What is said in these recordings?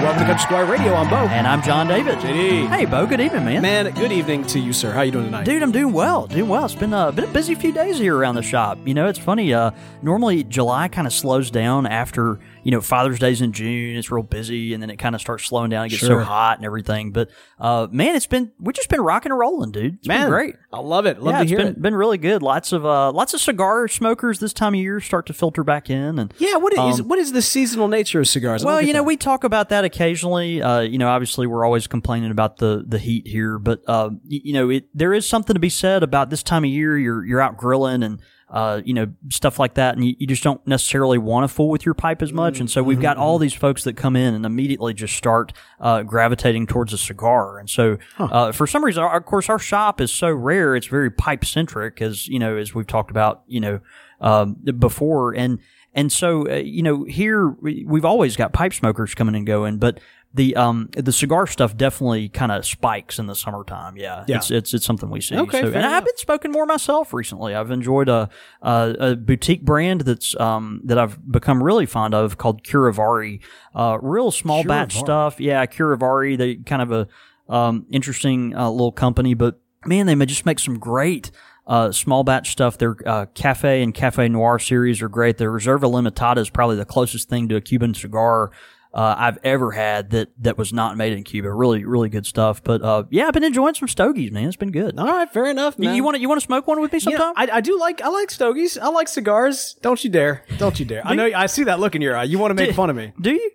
Welcome to Country Squire Radio. I'm Bo. And I'm John David. JD. Hey, Bo. Good evening, man. Man, good evening to you, sir. How you doing tonight? Dude, I'm doing well. Doing well. It's been, uh, been a busy few days here around the shop. You know, it's funny. Uh, normally, July kind of slows down after you know, Father's Day's in June. It's real busy, and then it kind of starts slowing down. It gets Sure. so hot and everything. But uh, man, it's been we just been rocking and rolling, dude. It's Man, been great. I love it. Love yeah, to it's hear been, it. been really good. Lots of uh, lots of cigar smokers this time of year start to filter back in, and Yeah, what is Um, what is the seasonal nature of cigars? Well, you know, that. we talk about that occasionally. Uh, you know, obviously, we're always complaining about the the heat here, but uh, y- you know, it, there is something to be said about this time of year. You're you're out grilling and. Uh, you know, stuff like that, and you, you just don't necessarily want to fool with your pipe as much. And so we've got all these folks that come in and immediately just start uh, gravitating towards a cigar. And so, uh, for some reason, our, of course, our shop is so rare; it's very pipe centric, as you know, as we've talked about, you know, um, before. And and so, uh, you know, here we- we've always got pipe smokers coming and going, but the um the cigar stuff definitely kind of spikes in the summertime. Yeah, Yeah. it's it's it's something we see. Okay, so, and enough. I've been smoking more myself recently. I've enjoyed a, a a boutique brand that's um that I've become really fond of called Curivari. Uh, real small batch stuff. Yeah, Curivari. They kind of a um interesting uh, little company, but man, they may just make some great. Uh, small batch stuff. Their uh, cafe and cafe noir series are great. Their Reserva Limitada is probably the closest thing to a Cuban cigar uh, I've ever had that that was not made in Cuba. Really, really good stuff. But uh, yeah, I've been enjoying some stogies, man. It's been good. All right, fair enough, You- man. you want to you want to smoke one with me You know, sometime? I, I do like I like stogies. I like cigars. Don't you dare! Don't you dare! I know I see that look in your eye. You want to make Do- fun of me? do you?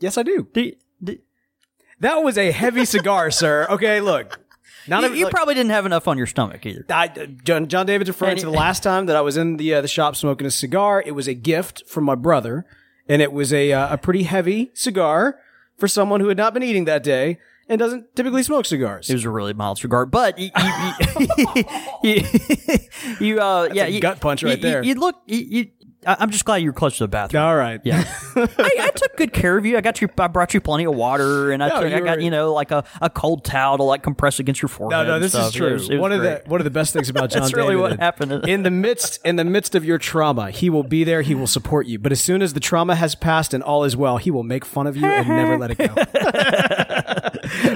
Yes, I do. Do you, do, That was a heavy cigar, sir. Okay, look. Not you, every- you like- probably didn't have enough on your stomach either. I, John, John David's referring to the last time that I was in the uh, the shop smoking a cigar. It was a gift from my brother, and it was a uh, a pretty heavy cigar for someone who had not been eating that day and doesn't typically smoke cigars. It was a really mild cigar, but you, you, you, you, you, uh, yeah, gut punch right there. You, look, you, I- I'm just glad you were close to the bathroom. All right. Yeah, I, I took good care of you. I got you. I brought you plenty of water, and I, No, took, I got you know like a, a cold towel to like compress against your forehead. No, no, this is true. It was- it was one of the one of the best things about John That's really David what is happened. in the midst in the midst of your trauma, he will be there. He will support you. But as soon as the trauma has passed and all is well, he will make fun of you and never let it go.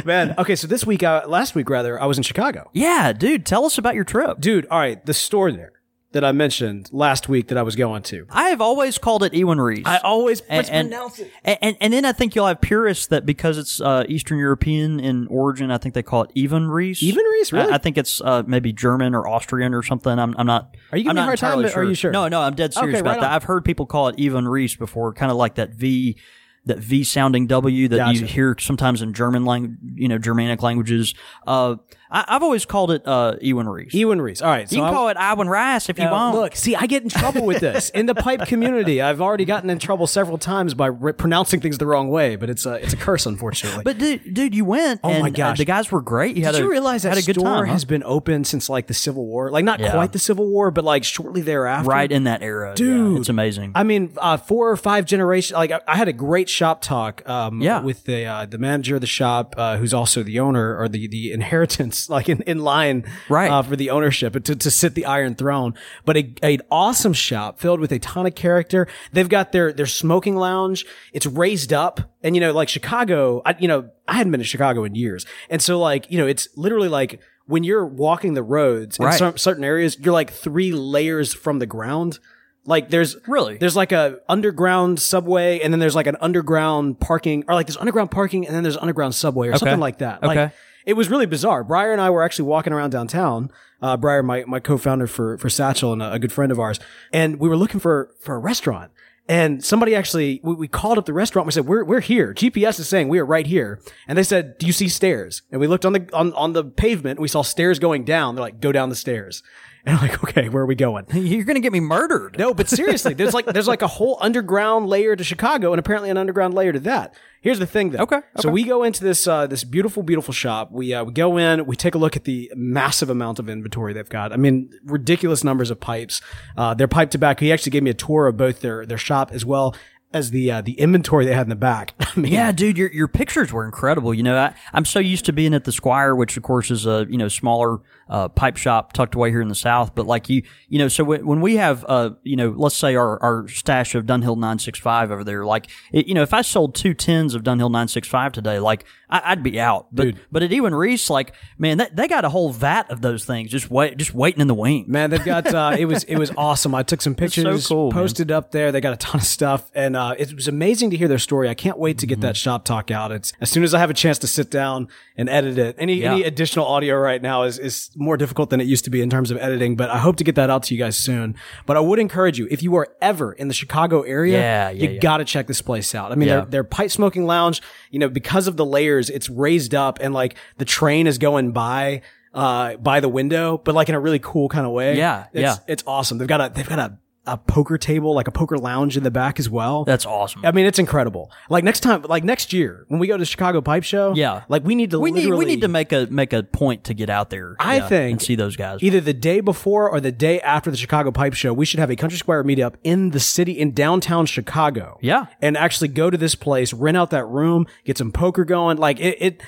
Man, okay. So this week, uh, last week rather, I was in Chicago. yeah, dude. Tell us about your trip. Dude, all right, the store there that I mentioned last week that I was going to. I have always called it Ewan Reese. I always and, and, mispronounce it. and, and and then I think you'll have purists that because it's uh, Eastern European in origin, I think they call it Even Reese. Even Reese, really? I, I think it's uh, maybe German or Austrian or something. I'm, I'm not. Are you giving I'm me a hard time, entirely or are you sure? No, no, I'm dead serious Okay, about right that. on. I've heard people call it Even Reese before, kind of like that V. That V sounding W that Gotcha. you hear sometimes in German language, you know, Germanic languages. Uh, I, I've always called it uh, Ewan Reese. Ewan Reese. All right, so you can I- call it Iwan Rice if you want. Look, see, I get in trouble with this in the pipe community. I've already gotten in trouble several times by re- pronouncing things the wrong way, but it's a it's a curse, unfortunately. But dude, dude, you went. Oh and, my uh, gosh. the guys were great. You had Did a, you realize that had a good store time, huh? has been open since like the Civil War? Like not Yeah. quite the Civil War, but like shortly thereafter. right in that era, Dude. Yeah, it's amazing. I mean, uh, four or five generations. Like I, I had a great shop talk, um, Yeah. with the uh, the manager of the shop, uh, who's also the owner or the the inheritance, like in, in line, Right. uh, for the ownership to to sit the Iron Throne. But a, a awesome shop filled with a ton of character. They've got their their smoking lounge. It's raised up, and you know, like Chicago. I, you know, I hadn't been to Chicago in years, and so like you know, it's literally like. When you're walking the roads in Right. some, certain areas, you're like three layers from the ground. Like there's Really? there's like a underground subway and then there's like an underground parking or like there's underground parking and then there's underground subway or something like that. Like Okay. It was really bizarre. Briar and I were actually walking around downtown. Uh, Briar, my, my co-founder for, for Satchel and a, a good friend of ours. And we were looking for, for a restaurant. And somebody actually, we, we called up the restaurant. We said, we're, we're here. GPS is saying we are right here. And they said, do you see stairs? And we looked on the, on, on the pavement we saw stairs going down. They're like, go down the stairs. And I'm like, okay, where are we going? You're gonna get me murdered. No, but seriously, there's like there's like a whole underground layer to Chicago, and apparently an underground layer to that. Here's the thing, though. Okay, So we go into this uh, this beautiful, beautiful shop. We uh, we go in, we take a look at the massive amount of inventory they've got. I mean, ridiculous numbers of pipes. Uh, their pipe tobacco. He actually gave me a tour of both their their shop as well as the uh, the inventory they had in the back. I mean, Yeah, dude, your your pictures were incredible. You know, I, I'm so used to being at the Squire, which of course is a you know smaller uh, pipe shop tucked away here in the South. But like you, you know, so when, when we have uh, you know, let's say our, our stash of Dunhill 965 over there, like it, you know, if I sold two tins of Dunhill 965 today, like I, I'd be out. But but at Ewan Reese, like man, they, they got a whole vat of those things just wait, just waiting in the wing. Man, they've got uh, it was it was awesome. I took some pictures, cool, man. posted up there. They got a ton of stuff, and uh, it was amazing to hear their story. I can't wait to Mm-hmm. get that shop talk out. It's as soon as I have a chance to sit down and edit it. Any Yeah. any additional audio right now is is more difficult than it used to be in terms of editing, but I hope to get that out to you guys soon. But I would encourage you if you are ever in the Chicago area, Yeah, yeah, you yeah. got to check this place out. I mean, their their pipe smoking lounge, you know, because of the layers, it's raised up and like the train is going by uh by the window, but like in a really cool kind of way. Yeah, It's, yeah. It's awesome. They've got a they've got a, a poker table, like a poker lounge in the back as well. That's awesome. I mean, it's incredible. Like next time, like next year when we go to Chicago Pipe Show, Yeah. like we need to we need we need to make a make a point to get out there. I yeah, think and see those guys. either the day before or the day after the Chicago Pipe Show. We should have a Country Squire meetup in the city in downtown Chicago. Yeah. and actually go to this place, rent out that room, get some poker going. Like it, it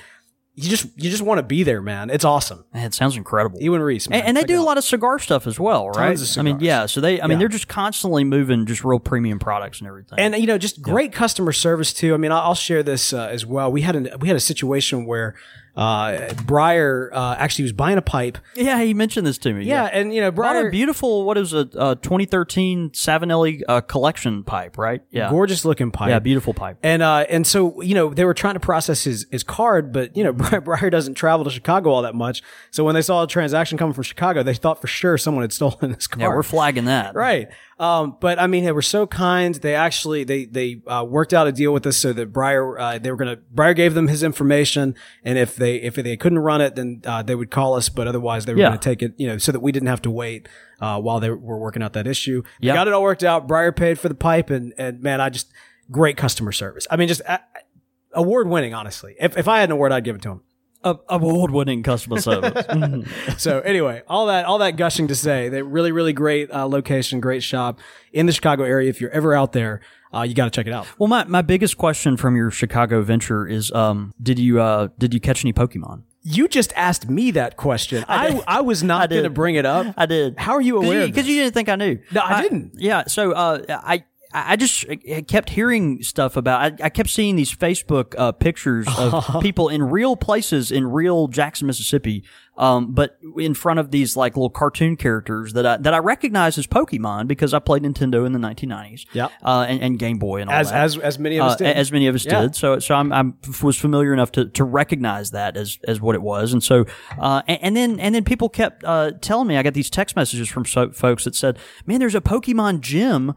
you just you just want to be there, man. It's awesome. Man, it sounds incredible. Ewan Reese, man. And, and they Check do a lot of cigar stuff as well, right? I mean, yeah. So they, I mean, Yeah. they're just constantly moving just real premium products and everything. and you know just great customer service too. I mean, I'll I'll share this uh, as well. We had an, we had a situation where uh, Breyer uh, actually was buying a pipe. yeah, he mentioned this to me. Yeah, and you know Brought a beautiful, what is it, uh, 2013 Savinelli uh, collection pipe, right? Yeah. gorgeous looking pipe. Yeah, beautiful pipe. And uh, and so you know they were trying to process his his card, but you know Bri- Breyer doesn't travel to Chicago all that much. So when they saw a transaction coming from Chicago, they thought for sure someone had stolen his card. Yeah, we're flagging that. right. Um, but I mean, they were so kind. They actually they they uh, worked out a deal with us so that Breyer uh, they were gonna Breyer gave them his information, and if they if they couldn't run it, then uh, they would call us. But otherwise, they were Yeah. gonna take it, you know, so that we didn't have to wait uh, while they were working out that issue. They Yeah. got it all worked out. Breyer paid for the pipe, and and man, I just great customer service. I mean, just award winning. Honestly, if if I had an award, I'd give it to him. Uh, award-winning customer service. Mhm. So anyway, all that all that gushing to say, they really really great uh, location, great shop in the Chicago area. If you're ever out there, uh, you got to check it out. Well, my, my biggest question from your Chicago venture is, um, did you uh, did you catch any Pokemon? You just asked me that question. I I, was not going to bring it up. I did. How are you aware? Because this? you, didn't think I knew. No, I didn't. Yeah. So uh, I. I just I kept hearing stuff about. I, I kept seeing these Facebook uh, pictures of people in real places in real Jackson, Mississippi, um, but in front of these like little cartoon characters that I that I recognize as Pokemon because I played Nintendo in the 1990s. Yep. uh, and, and Game Boy and all as that as as many of us uh, did. as many of us Yeah. did. So, so I'm, I'm was familiar enough to, to recognize that as, as what it was. And so, uh, and, and then, and then people kept, uh, telling me, I got these text messages from so, folks that said, man, there's a Pokemon gym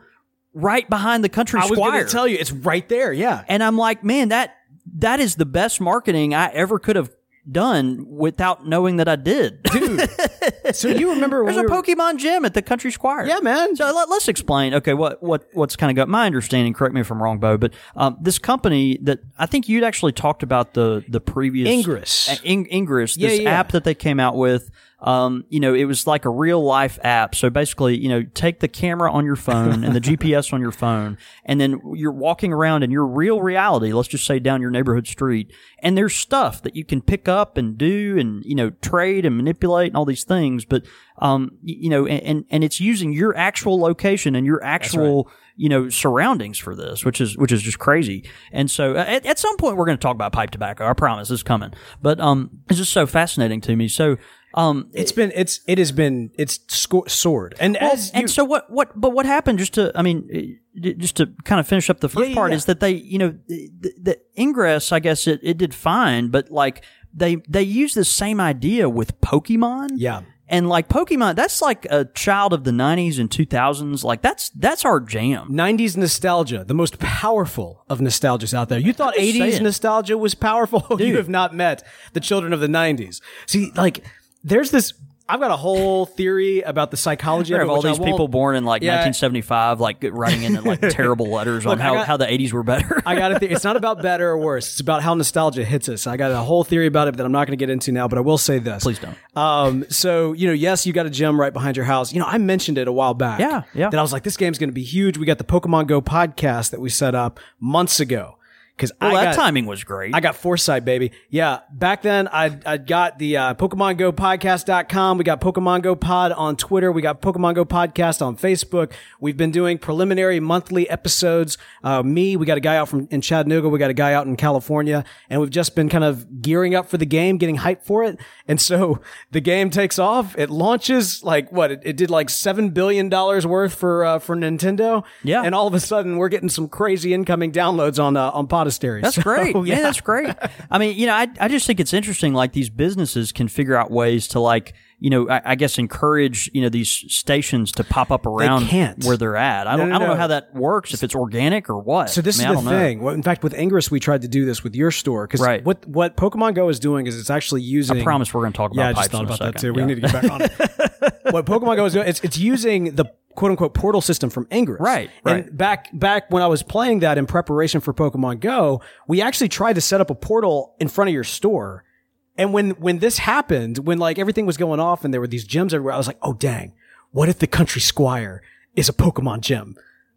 right behind the country I was squire. going to tell you, it's right there. Yeah. and I'm like, man, that, that is the best marketing I ever could have done without knowing that I did. Dude. so you remember There's we a were, Pokemon gym at the Country Squire. Yeah, man. So let, us explain. Okay, what what what's kind of got my understanding? Correct me if I'm wrong, Bo. But um, this company that I think you'd actually talked about the the previous Ingress. uh, Ing- Ingress, Yeah, this yeah. app that they came out with. Um, you know, it was like a real life app. So basically, you know, take the camera on your phone and the GPS on your phone, and then you're walking around in your real reality. Let's just say down your neighborhood street, and there's stuff that you can pick up and do, and you know, trade and manipulate and all these things. But um, you know, and and, it's using your actual location and your actual you know surroundings for this, which is which is just crazy. And so uh, at, at some point we're going to talk about pipe tobacco. I promise it's coming. But um, it's just so fascinating to me. So um, it's been it's it has been it's sco- soared and well, as and so what? What? But what happened? Just to, I mean, just to kind of finish up the first yeah, part yeah. is that they, you know, the, the Ingress, I guess it, it did fine, but like they they use the same idea with Pokemon. Yeah. And like Pokemon, that's like a child of the '90s and 2000s. Like that's that's our jam. 90s nostalgia, the most powerful of nostalgias out there. You thought 80s nostalgia was powerful? you have not met the children of the 90s. See, like, there's this I've got a whole theory about the psychology of all these people born in like Yeah. 1975, like writing in like terrible letters on Look, I how, got- how the 80s were better. I got a theory. It's not about better or worse. It's about how nostalgia hits us. I got a whole theory about it that I'm not going to get into now, but I will say this. Please don't. Um, so, you know, yes, you got a gym right behind your house. You know, I mentioned it a while back. Yeah, yeah. That I was like, this game's going to be huge. We got the Pokemon Go podcast that we set up months ago. Cause well, I that got, timing was great. I got foresight, baby. Yeah. Back then, I I got the uh, Pokemon Go podcast.com. We got Pokemon Go Pod on Twitter. We got Pokemon Go Podcast on Facebook. We've been doing preliminary monthly episodes. Uh, me, we got a guy out from in Chattanooga. We got a guy out in California. And we've just been kind of gearing up for the game, getting hyped for it. And so the game takes off. It launches like what? It, it did like $7 billion worth for, uh, for Nintendo. Yeah. And all of a sudden, we're getting some crazy incoming downloads on, uh, on Podastery. That's So, great. yeah. that's great. I mean, you know, I, I just think it's interesting. Like these businesses can figure out ways to like, you know, I, I guess encourage you know these stations to pop up around where they're at. I don't, no, I don't know how that works. If it's organic or what. So this I mean, is the thing. Well, in fact, with Ingress, we tried to do this with your store because Right. what what Pokemon Go is doing is it's actually using. I promise we're going to talk about Yeah, I just thought about that too. Yeah. We need to get back on it. what Pokemon Go is doing, it's it's using the quote unquote portal system from Ingress. Right, right. And back back when I was playing that in preparation for Pokemon Go, we actually tried to set up a portal in front of your store. And when when this happened, when like everything was going off and there were these gyms everywhere, I was like, oh dang, what if the Country Squire is a Pokemon gym?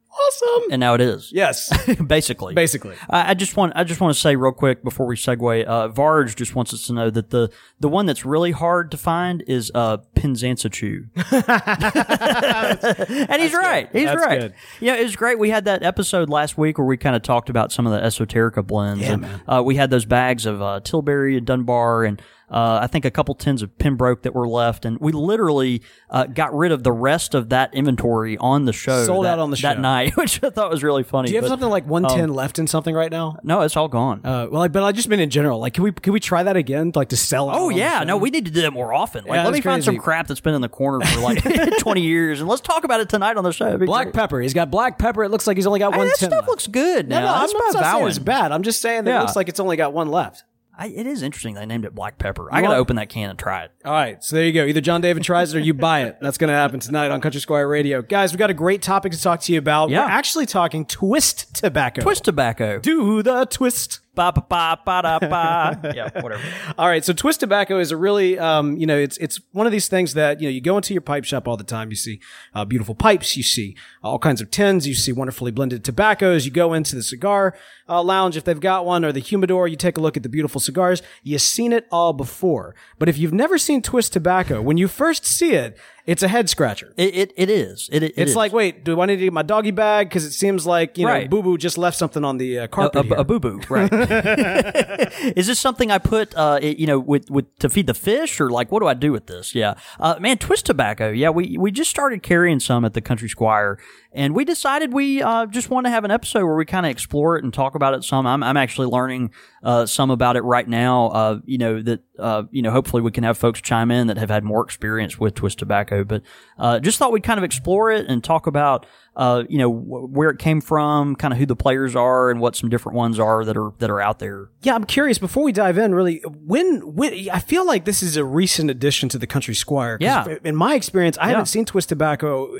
Awesome. and now it is. Yes. basically. Basically. I I just want I just want to say real quick before we segue. Uh, Varge just wants us to know that the the one that's really hard to find is uh, Pinzansachu. and he's right. He's That's right. good. Yeah, it was great. We had that episode last week where we kind of talked about some of the esoterica blends. and, Uh, we had those bags of uh, Tilbury and Dunbar and. Uh, I think a couple tins of Pembroke that were left, and we literally uh, got rid of the rest of that inventory on the show. Sold that, out on the show that night, which I thought was really funny. Do you have but- something like 110 left in something right now? No, it's all gone. Uh, well, like, but I just mean in general. Like, can we can we try that again? Like to sell? Oh yeah, no, we need to do that more often. Like, Yeah, let me find some crap that's been in the corner for like twenty years, and let's talk about it tonight on the show. Black great. pepper. He's got black pepper. It looks like he's only got one that tin. stuff left. looks good No, now. no, I'm That's not about saying it's bad. I'm just saying that Yeah. it looks like it's only got one left. I, it is interesting they named it black pepper. I got to open that can and try it. All right, so there you go. Either John David tries it or you buy it. That's going to happen tonight on Country Squire Radio, guys. We got a great topic to talk to you about. Yeah. We're actually talking twist tobacco. Twist tobacco. Do the twist. Ba ba ba ba da ba. Yeah, whatever. All right, so twist tobacco is a really, um, you know, it's it's one of these things that you know you go into your pipe shop all the time. You see uh, beautiful pipes, you see all kinds of tins, you see wonderfully blended tobaccos. You go into the cigar uh, lounge if they've got one, or the humidor. You take a look at the beautiful cigars. You've seen it all before, but if you've never seen twist tobacco, when you first see it, it's a head scratcher. It it, it is. It, it It's is. like, wait, do I need to get my doggy bag? Because it seems like you know, Right. Boo Boo just left something on the uh, a, carpet. here. a, boo boo, right? is this something I put, uh, it- you know, with, with to feed the fish, or like what do I do with this? Yeah, uh, man, twist tobacco. Yeah, we we just started carrying some at the Country Squire, and we decided we uh, just want to have an episode where we kind of explore it and talk about it some. I'm I'm actually learning uh, some about it right now. Uh, you know that uh, you know hopefully we can have folks chime in that have had more experience with twist tobacco, but uh, just thought we'd kind of explore it and talk about uh, you know wh- where it came from, kind of who the players are, and what some different ones are that are that are out there. Yeah, I'm curious. Before we dive in, really, when when I feel like this is a recent addition to the Country Squire. Yeah. In my experience, I haven't seen Twist Tobacco.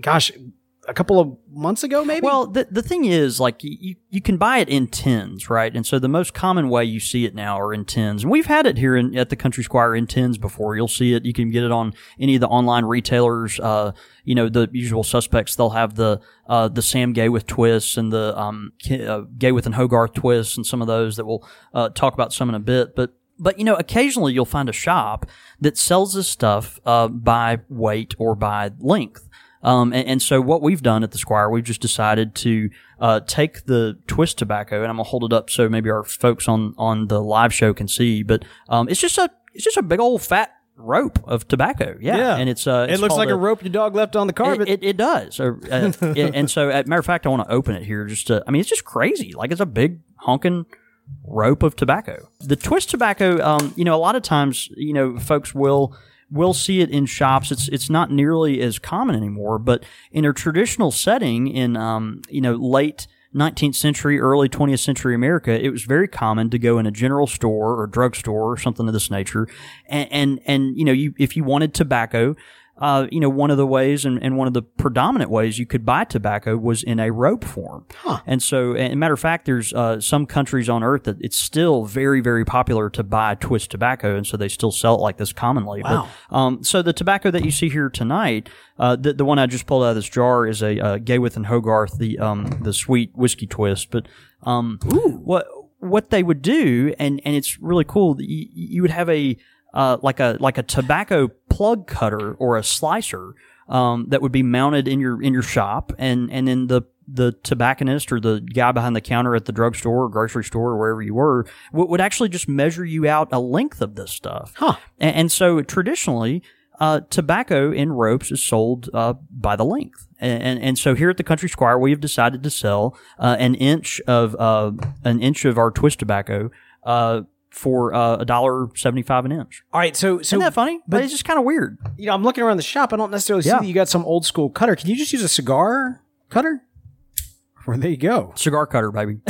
Gosh, a couple of months ago, maybe. Well, the the thing is, like you you can buy it in tins, right? And so the most common way you see it now are in tins, and we've had it here in, at the Country Squire in tins before. You'll see it. You can get it on any of the online retailers. Uh, you know the usual suspects. They'll have the uh, the Sam Gawith twists and the um uh, Gawith and Hoggarth twists and some of those that we'll uh, talk about some in a bit, but. But you know, occasionally you'll find a shop that sells this stuff uh, by weight or by length. Um, and, and so what we've done at the Squire, we've just decided to uh, take the twist tobacco, and I'm gonna hold it up so maybe our folks on on the live show can see. But um, it's just a it's just a big old fat rope of tobacco. Yeah, and it's uh, it looks like a rope your dog left on the carpet. It, it, it does. Uh, uh, it- and so, as matter of fact, I want to open it here. Just to, I mean, it's just crazy. Like it's a big honking rope of tobacco. The twist tobacco, um, you know, a lot of times, you know, folks will will see it in shops. It's it's not nearly as common anymore. But in a traditional setting, in um, you know, late 19th century, early 20th century America, it was very common to go in a general store or drugstore or something of this nature, and and, and you know, you if you wanted tobacco. Uh, you know, one of the ways and, and one of the predominant ways you could buy tobacco was in a rope form. And so, and matter of fact, there's uh, some countries on earth that it's still very, very popular to buy twist tobacco. And so they still sell it like this commonly. Wow. But, um, so the tobacco that you see here tonight, uh, the, the one I just pulled out of this jar is a, uh, Gawith and Hoggarth, the, um, the sweet whiskey twist. But, um, what, what they would do, and, and it's really cool, you, you would have a, uh, like a like a tobacco plug cutter or a slicer um, that would be mounted in your in your shop, and and then the the tobacconist or the guy behind the counter at the drugstore or grocery store or wherever you were would, would actually just measure you out a length of this stuff. Huh. And, and so traditionally, uh, tobacco in ropes is sold uh, by the length. And, and and so here at the Country Squire, we have decided to sell uh, an inch of uh, an inch of our twist tobacco uh, for uh, a dollar seventy five an inch. All right, so so Isn't that funny? But it's just kind of weird. you know, I'm looking around the shop. I don't necessarily Yeah. see that you got some old school cutter. Can you just use a cigar cutter? Well, there you go. Cigar cutter, baby.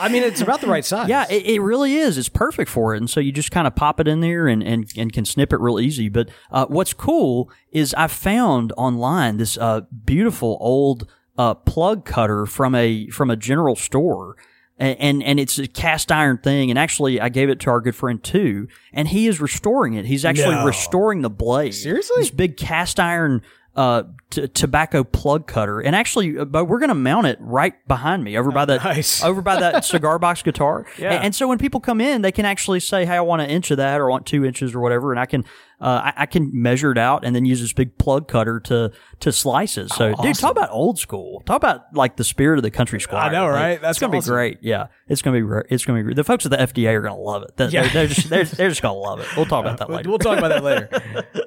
I mean, it's about the right size. Yeah, it, it really is. It's perfect for it. And so you just kind of pop it in there and, and, and can snip it real easy. But uh, what's cool is I found online this uh, beautiful old uh, plug cutter from a from a general store. A- And and it's a cast iron thing, and actually, I gave it to our good friend too, and he is restoring it. He's actually No. restoring the blade. Seriously? this big cast iron uh, t- tobacco plug cutter, and actually, uh, but we're going to mount it right behind me, over by that, Nice. over by that cigar box guitar. Yeah. And, and so when people come in, they can actually say, "Hey, I want an inch of that, or I want two inches, or whatever," and I can, uh, I, I can measure it out, and then use this big plug cutter to to slice it. So, dude, talk about old school. Talk about like the spirit of the country squire. I know, Like, right? That's gonna awesome. be great. Yeah, it's gonna be. It's gonna be. great. The folks at the FDA are gonna love it. They're, Yeah. they're, just they're, they're just gonna love it. We'll talk about that later. we'll talk about that later.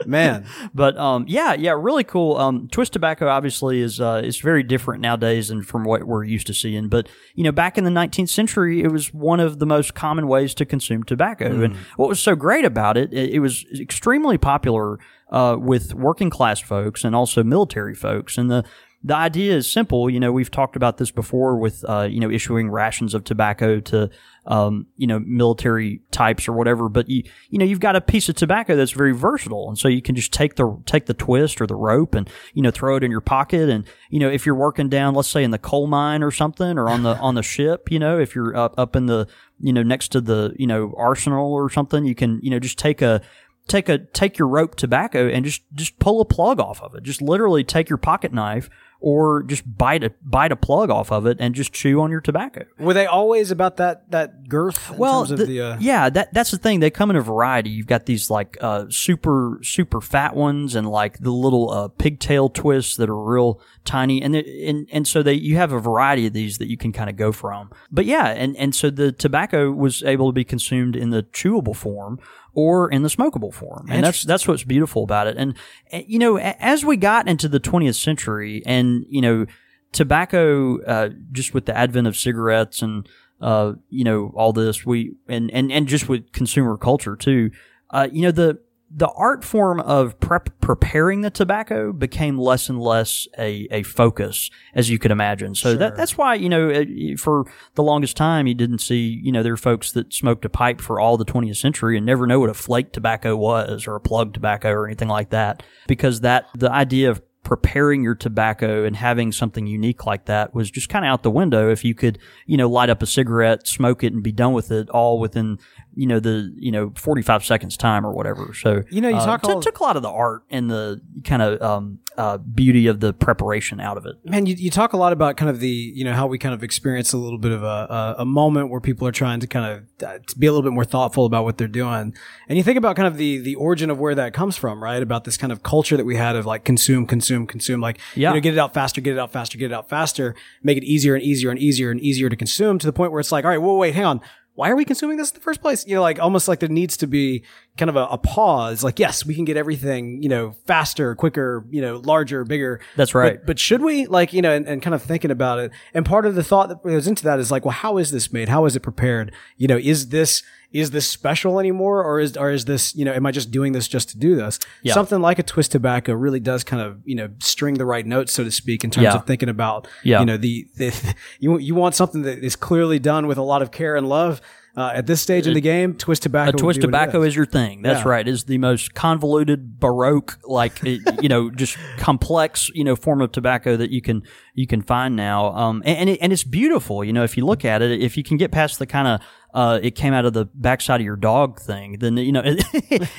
Man, But um, yeah, yeah, really cool. Um, twist tobacco obviously is uh, is very different nowadays than from what we're used to seeing. But you know, back in the 19th century, it was one of the most common ways to consume tobacco. And what was so great about it, it, it was extremely popular uh, with working class folks and also military folks. And the the idea is simple. You know, we've talked about this before with uh, you know issuing rations of tobacco to um, you know military types or whatever. But you you know you've got a piece of tobacco that's very versatile, and so you can just take the take the twist or the rope and you know throw it in your pocket. And you know if you're working down, let's say in the coal mine or something, or on the on the ship, you know if you're up up in the you know next to the you know arsenal or something, you can you know just take a take a take your rope tobacco and just just pull a plug off of it. Just literally take your pocket knife or just bite a bite a plug off of it and just chew on your tobacco. were they always about that that girth? In Well, terms of the- the, uh, yeah, that that's the thing. They come in a variety. You've got these like uh, super super fat ones and like the little uh, pigtail twists that are real tiny, and and and so they you have a variety of these that you can kind of go from. But yeah, and and so the tobacco was able to be consumed in the chewable form or in the smokable form, and that's that's what's beautiful about it. And, and you know, as we got into the 20th century, and you know, tobacco, uh, just with the advent of cigarettes and uh, you know, all this we and and and just with consumer culture too. Uh, you know, the the art form of prep preparing the tobacco became less and less a, a focus, as you could imagine. So that that's why you know for the longest time you didn't see you know there are folks that smoked a pipe for all the 20th century and never know what a flake tobacco was or a plug tobacco or anything like that because that the idea of preparing your tobacco and having something unique like that was just kind of out the window. If you could you know light up a cigarette smoke it and be done with it all within you know the you know 45 seconds time or whatever. So You know, you uh, talk t- all- took a lot of the art and the kind of um, uh, beauty of the preparation out of it man, you, you talk a lot about kind of the, you know, how we kind of experience a little bit of a, a, a moment where people are trying to kind of uh, to be a little bit more thoughtful about what they're doing. And you think about kind of the, the origin of where that comes from, right? About this kind of culture that we had of like consume, consume, consume, like, Yeah. you know, get it out faster, get it out faster, get it out faster, make it easier and easier and easier and easier to consume to the point where it's like, all right, well, wait, hang on. Why are we consuming this in the first place? You know, like almost like there needs to be kind of a, a pause. Like, yes, we can get everything, you know, faster, quicker, you know, larger, bigger. That's right. But, but should we like, you know, and, and kind of thinking about it. And part of the thought that goes into that is like, well, how is this made? How is it prepared? You know, is this, is this special anymore or is or is this you know am i just doing this just to do this Yeah. something like a twist tobacco really does kind of you know string the right notes so to speak in terms Yeah. of thinking about Yeah. you know the, the you you want something that is clearly done with a lot of care and love uh, at this stage in the game twist tobacco a twist tobacco is your thing. That's Yeah. right. Is the most convoluted, baroque, like you know, just complex, you know, form of tobacco that you can you can find now. Um, and and, it, and it's beautiful. You know, if you look at it, if you can get past the kind of uh, it came out of the backside of your dog thing, then you know it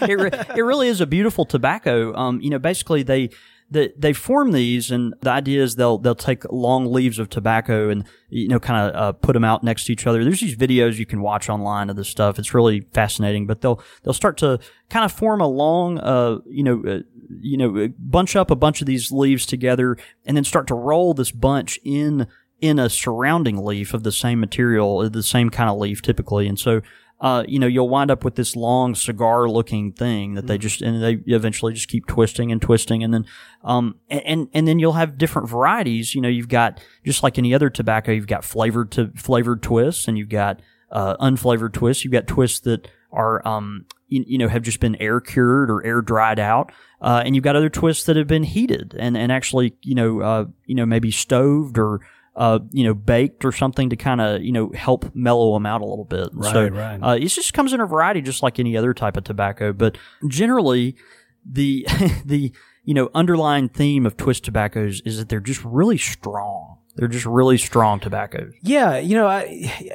it, it really is a beautiful tobacco. Um, you know, basically they they, they form these, and the idea is they'll they'll take long leaves of tobacco and you know kind of uh, put them out next to each other. There's these videos you can watch online of this stuff. It's really fascinating. But they'll they'll start to kind of form a long, uh, you know, uh, you know, uh, bunch up a bunch of these leaves together, and then start to roll this bunch in in a surrounding leaf of the same material, the same kind of leaf typically, and so uh, you know, you'll wind up with this long cigar looking thing that they just, and they eventually just keep twisting and twisting. And then, um, and, and then you'll have different varieties. You know, you've got, just like any other tobacco, you've got flavored to flavored twists and you've got, uh, unflavored twists. You've got twists that are, um, you, you know, have just been air cured or air dried out. Uh, and you've got other twists that have been heated and, and actually, you know, uh, you know, maybe stoved or, uh, you know, baked or something to kind of, you know, help mellow them out a little bit. so, right. Uh, it just comes in a variety, just like any other type of tobacco. But generally, the the you know underlying theme of twist tobaccos is that they're just really strong. They're just really strong tobaccos. Yeah, you know, I,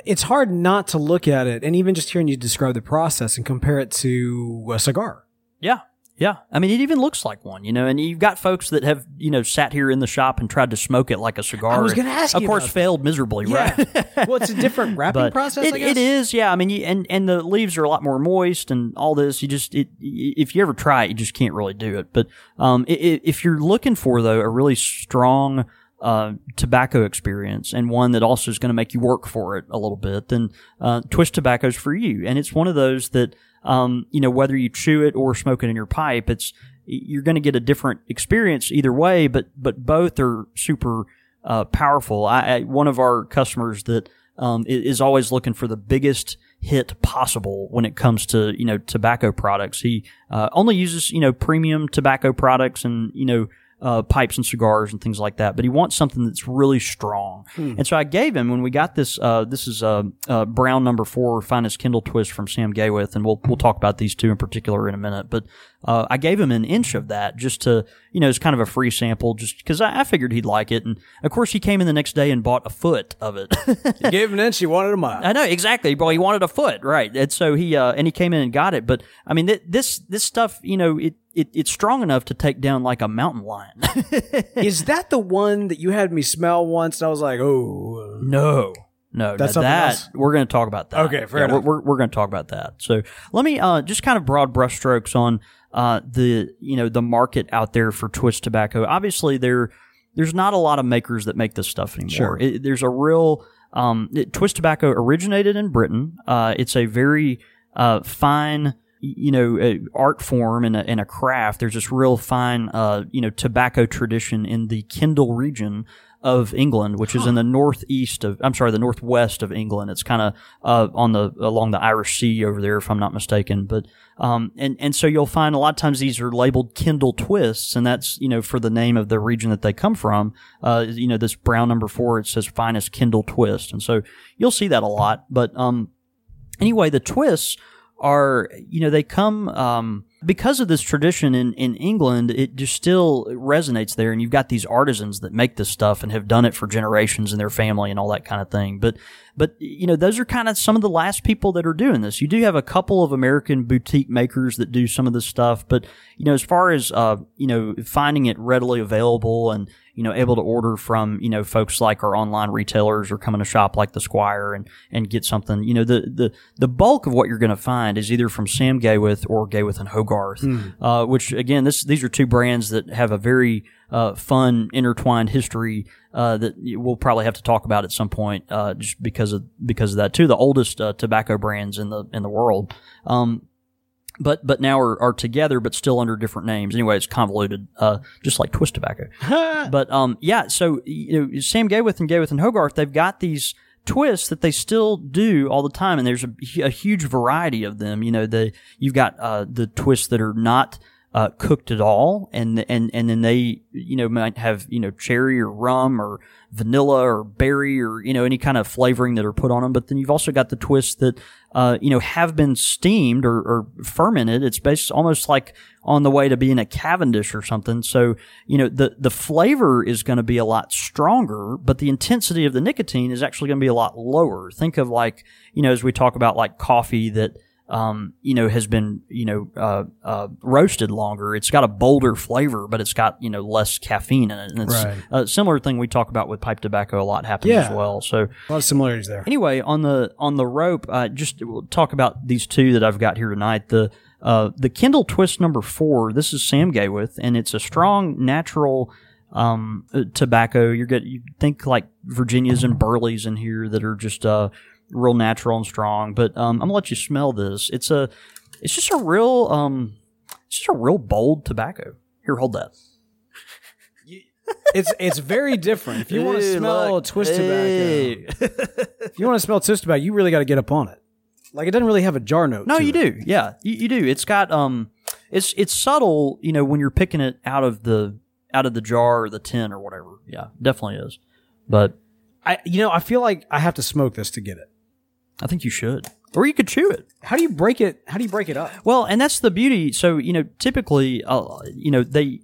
it's hard not to look at it, and even just hearing you describe the process and compare it to a cigar. Yeah. Yeah. I mean, it even looks like one, you know, and you've got folks that have, you know, sat here in the shop and tried to smoke it like a cigar. I was gonna ask Of course, failed miserably, right? well, it's a different wrapping but process. It, I guess it is, yeah. I mean, you, and and the leaves are a lot more moist and all this. You just, it, if you ever try it, you just can't really do it. But um, i i if you're looking for though a really strong uh, tobacco experience and one that also is going to make you work for it a little bit, then uh, Twist Tobacco's for you. And it's one of those that um, you know whether you chew it or smoke it in your pipe, it's you're going to get a different experience either way. But but both are super uh, powerful. I, I one of our customers that um, is always looking for the biggest hit possible when it comes to you know tobacco products. He uh, only uses you know premium tobacco products and you know uh, pipes and cigars and things like that. But he wants something that's really strong. And so I gave him when we got this. Uh, this is uh, uh, Brown Number Four Finest Kendal Twist from Sam Gawith, and we'll we'll talk about these two in particular in a minute. But uh, I gave him an inch of that just to you know it's kind of a free sample, just because I, I figured he'd like it. And of course, he came in the next day and bought a foot of it. You gave him an inch, he wanted a mile. I know exactly. Well, he wanted a foot, right? And so he uh, and he came in and got it. But I mean, th- this this stuff, you know, it, it it's strong enough to take down like a mountain lion. is that the one that you had me smell once? And I was like, oh, no. No, That's something that else? we're going to talk about that. Okay, fair Yeah, enough. We're, we're, we're going to talk about that. So let me uh, just kind of broad brushstrokes on uh, the you know the market out there for twist tobacco. Obviously, there there's not a lot of makers that make this stuff anymore. Sure. It, there's a real um, it- twist tobacco originated in Britain. Uh, it's a very uh, fine you know uh, art form and a, and a craft. There's this real fine uh, you know tobacco tradition in the Kendal region of England, which is in the northeast of, I'm sorry, the northwest of England. It's kind of, uh, on the, along the Irish Sea over there, if I'm not mistaken. But, um, and, and so you'll find a lot of times these are labeled Kendal twists, and that's, you know, for the name of the region that they come from. Uh, you know, this brown number four, it says finest Kendal twist. And so you'll see that a lot. But, um, anyway, the twists are, you know, they come, um, because of this tradition in, in England, it just still resonates there. And you've got these artisans that make this stuff and have done it for generations in their family and all that kind of thing. But, but, you know, those are kind of some of the last people that are doing this. You do have a couple of American boutique makers that do some of this stuff. But, you know, as far as, uh, you know, finding it readily available and, you know, able to order from, you know, folks like our online retailers or come in a shop like the Squire and, and get something, you know, the, the, the bulk of what you're going to find is either from Sam Gawith or Gawith and Hoggarth, uh, which again, this, these are two brands that have a very, uh, fun intertwined history, uh, that we'll probably have to talk about at some point, uh, just because of, because of that too. The oldest, uh, tobacco brands in the, in the world. Um, but but now are, are together, but still under different names. Anyway, it's convoluted, uh, just like Twist Tobacco. but um, yeah. So you know, Sam Gawith and Gawith and Hoggarth, they've got these twists that they still do all the time, and there's a, a huge variety of them. You know, the you've got uh, the twists that are not uh, cooked at all, and and and then they you know might have you know cherry or rum or vanilla or berry or you know any kind of flavoring that are put on them. But then you've also got the twists that uh, you know have been steamed or, or fermented. It's based almost like on the way to being a Cavendish or something. So you know the the flavor is going to be a lot stronger, but the intensity of the nicotine is actually going to be a lot lower. Think of like you know as we talk about like coffee that um, you know, has been, you know, uh, uh, roasted longer. It's got a bolder flavor, but it's got, you know, less caffeine in it. And it's Right. a similar thing we talk about with pipe tobacco a lot happens Yeah. as well. So A lot of similarities there. anyway, on the, on the rope, uh, just we'll talk about these two that I've got here tonight. The, uh, the Kendal Twist number four, this is Sam Gawith, and it's a strong natural, um, uh, tobacco. You're good. You think like Virginias and Burleys in here that are just, uh, real natural and strong. But um, I'm gonna let you smell this. It's a, it's just a real, um, it's just a real bold tobacco. Here, hold that. It's it's very different. If you want to smell look. twist Hey. tobacco, if you want to smell twist tobacco, you really got to get up on it. Like it doesn't really have a jar note. No, you it. do. Yeah, you, you do. It's got um, it's it's subtle. You know, when you're picking it out of the out of the jar or the tin or whatever. Yeah, definitely is. But I you know I feel like I have to smoke this to get it. I think you should, or you could chew it. How do you break it? How do you break it up? Well, and that's the beauty. So you know, typically, uh, you know, they.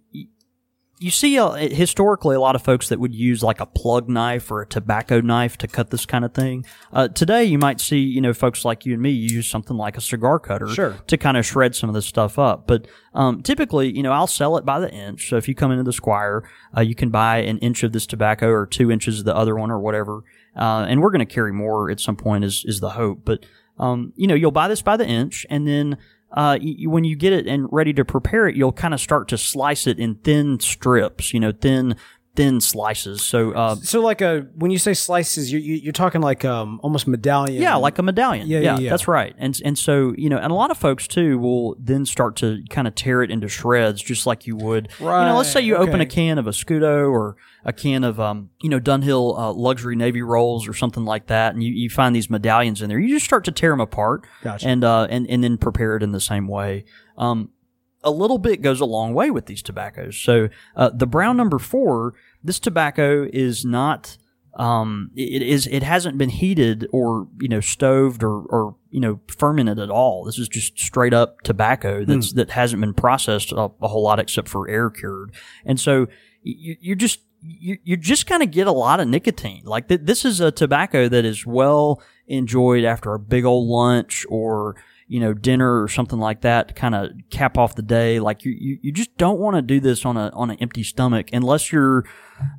You see, uh, historically, a lot of folks that would use like a plug knife or a tobacco knife to cut this kind of thing. Uh, today, you might see, you know, folks like you and me use something like a cigar cutter Sure. to kind of shred some of this stuff up. But um, typically, you know, I'll sell it by the inch. So if you come into the Squire, uh, you can buy an inch of this tobacco or two inches of the other one or whatever. Uh, and we're going to carry more at some point is, is the hope. But, um, you know, you'll buy this by the inch and then, uh, you, when you get it and ready to prepare it, you'll kind of start to slice it in thin strips, you know, thin, thin slices. So, uh, So like a when you say slices, you're you- you're talking like um almost medallion. Yeah, like a medallion. Yeah, yeah, yeah. that's right. And and so you know, and a lot of folks too will then start to kind of tear it into shreds, just like you would. Right. You know, let's say you Right, open a can of a Scudo or a can of um, you know, Dunhill uh, luxury navy rolls or something like that, and you, you find these medallions in there. You just start to tear them apart, Gotcha. and uh, and and then prepare it in the same way. Um, a little bit goes a long way with these tobaccos. So uh, the brown number four, this tobacco is not. Um, it is. It hasn't been heated or you know stoved or or you know fermented at all. This is just straight up tobacco that's that hasn't been processed a, a whole lot except for air cured. And so you, you're just you you just kind of get a lot of nicotine. Like th- this is a tobacco that is well enjoyed after a big old lunch or you know dinner or something like that to kind of cap off the day. Like you you, you just don't want to do this on a on an empty stomach unless you're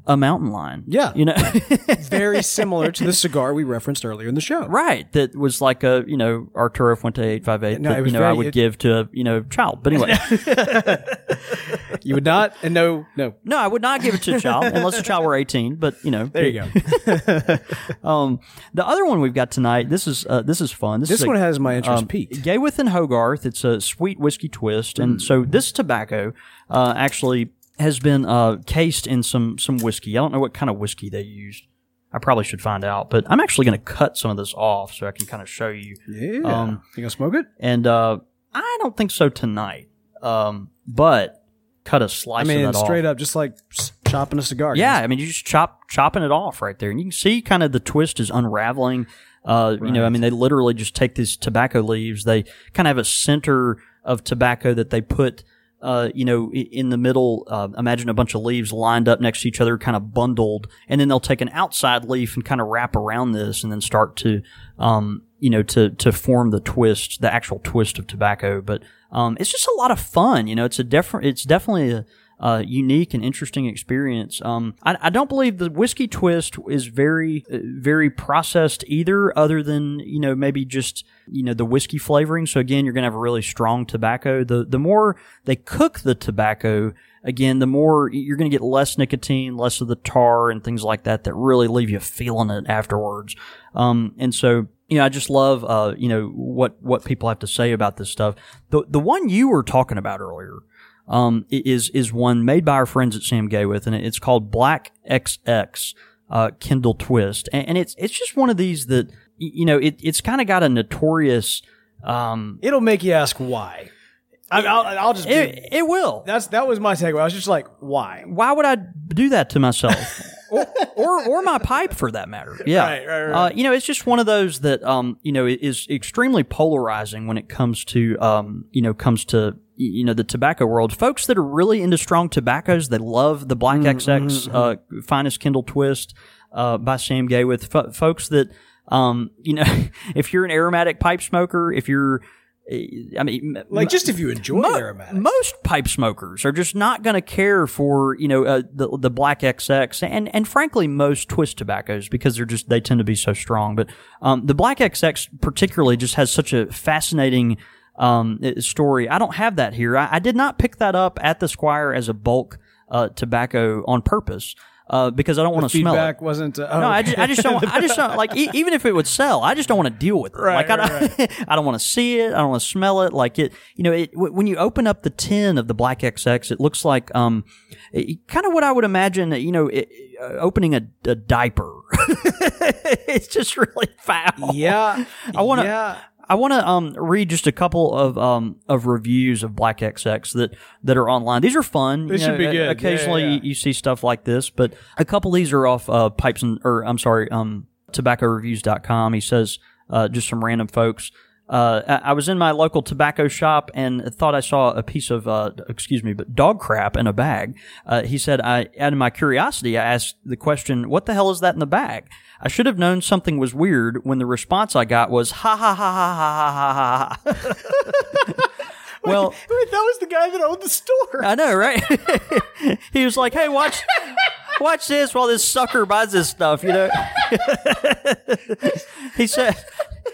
a mountain lion. Yeah. you know. very similar to the cigar we referenced earlier in the show. Right, that was like a you know Arturo Fuente eight five eight No, it that you know I would it- give to a you know child. But anyway, You would not, and no, no. no, I would not give it to a child unless the child were eighteen. But you know, There you go. Um, the other one we've got tonight. This is uh, this is fun. This, This is a- one has my interest um, peaked. Gawith and Hoggarth. It's a sweet whiskey twist, Mm. and so this tobacco uh, actually has been uh, cased in some some whiskey. I don't know what kind of whiskey they used. I probably should find out, but I'm actually going to cut some of this off so I can kind of show you. Yeah. Um, you gonna smoke it? And uh, I don't think so tonight, um, but cut a slice I mean, straight off. up, just like chopping a cigar. Yeah, I mean, you just chop chopping it off right there, and you can see kind of the twist is unraveling. Uh, You know, I mean, they literally just take these tobacco leaves. They kind of have a center of tobacco that they put. Uh, you know, in the middle, uh, imagine a bunch of leaves lined up next to each other, kind of bundled, and then they'll take an outside leaf and kind of wrap around this, and then start to, um, you know, to to form the twist, the actual twist of tobacco. But um, it's just a lot of fun. You know, it's a different, it's definitely a, unique and interesting experience. Um, I, I don't believe the whiskey twist is very, uh, very processed either, other than you know maybe just you know the whiskey flavoring. So again, you're gonna have a really strong tobacco. The the more they cook the tobacco, again, the more you're gonna get less nicotine, less of the tar and things like that that really leave you feeling it afterwards. Um, and so you know, I just love, uh, you know, what, what people have to say about this stuff. The, the one you were talking about earlier, um, is, is one made by our friends at Sam Gawith, and it's called Black XX, uh, Kendal Twist. And, and it's, it's just one of these that, you know, it, it's kind of got a notorious, um, It'll make you ask why. I, I'll, I'll just. It, it will. that's that was my takeaway. I was just like, why? Why would I do that to myself? Or, or or my pipe for that matter. Yeah, Right, right, right. Uh, you know, it's just one of those that um, you know, is extremely polarizing when it comes to um, you know, comes to you know the tobacco world. Folks that are really into strong tobaccos, they love the Black Mm-hmm, XX uh, Finest Kendal Twist uh, by Sam Gay. With fo- folks that um, you know, if you're an aromatic pipe smoker, if you're I mean, Like, just if you enjoy Mo- aromatics. Most pipe smokers are just not going to care for you know uh, the the black XX and and frankly most twist tobaccos because they're just they tend to be so strong. But um, the black XX particularly just has such a fascinating um, story. I don't have that here. I, I did not pick that up at the Squire as a bulk uh, tobacco on purpose. Uh, because I don't want to smell it. Feedback wasn't. Uh, oh, No, I just, I just don't. I just don't like. E- even if it would sell, I just don't want to deal with it. Right, like I don't. I don't want to see it. I don't want to smell it. Like it. You know, it, w- when you open up the tin of the Black XX, it looks like um, kind of what I would imagine. You know, it, uh, opening a, a diaper. it's just really foul. Yeah, I wanna- Yeah. I want to um, read just a couple of um, of reviews of Black XX that that are online. These are fun. They You should know, be good. Occasionally, yeah, yeah. you see stuff like this, but a couple of these are off uh, pipes and or I'm sorry, um, tobaccoreviews.com. He says uh, just some random folks. Uh, I was in my local tobacco shop and thought I saw a piece of, uh, excuse me, but dog crap in a bag. Uh, he said, I, out of my curiosity, I asked the question, what the hell is that in the bag? I should have known something was weird when the response I got was, ha ha ha ha ha ha ha ha. well, Wait, that was the guy that owned the store. I know, right? he was like, "Hey, watch, watch this while this sucker buys this stuff." You know. he said.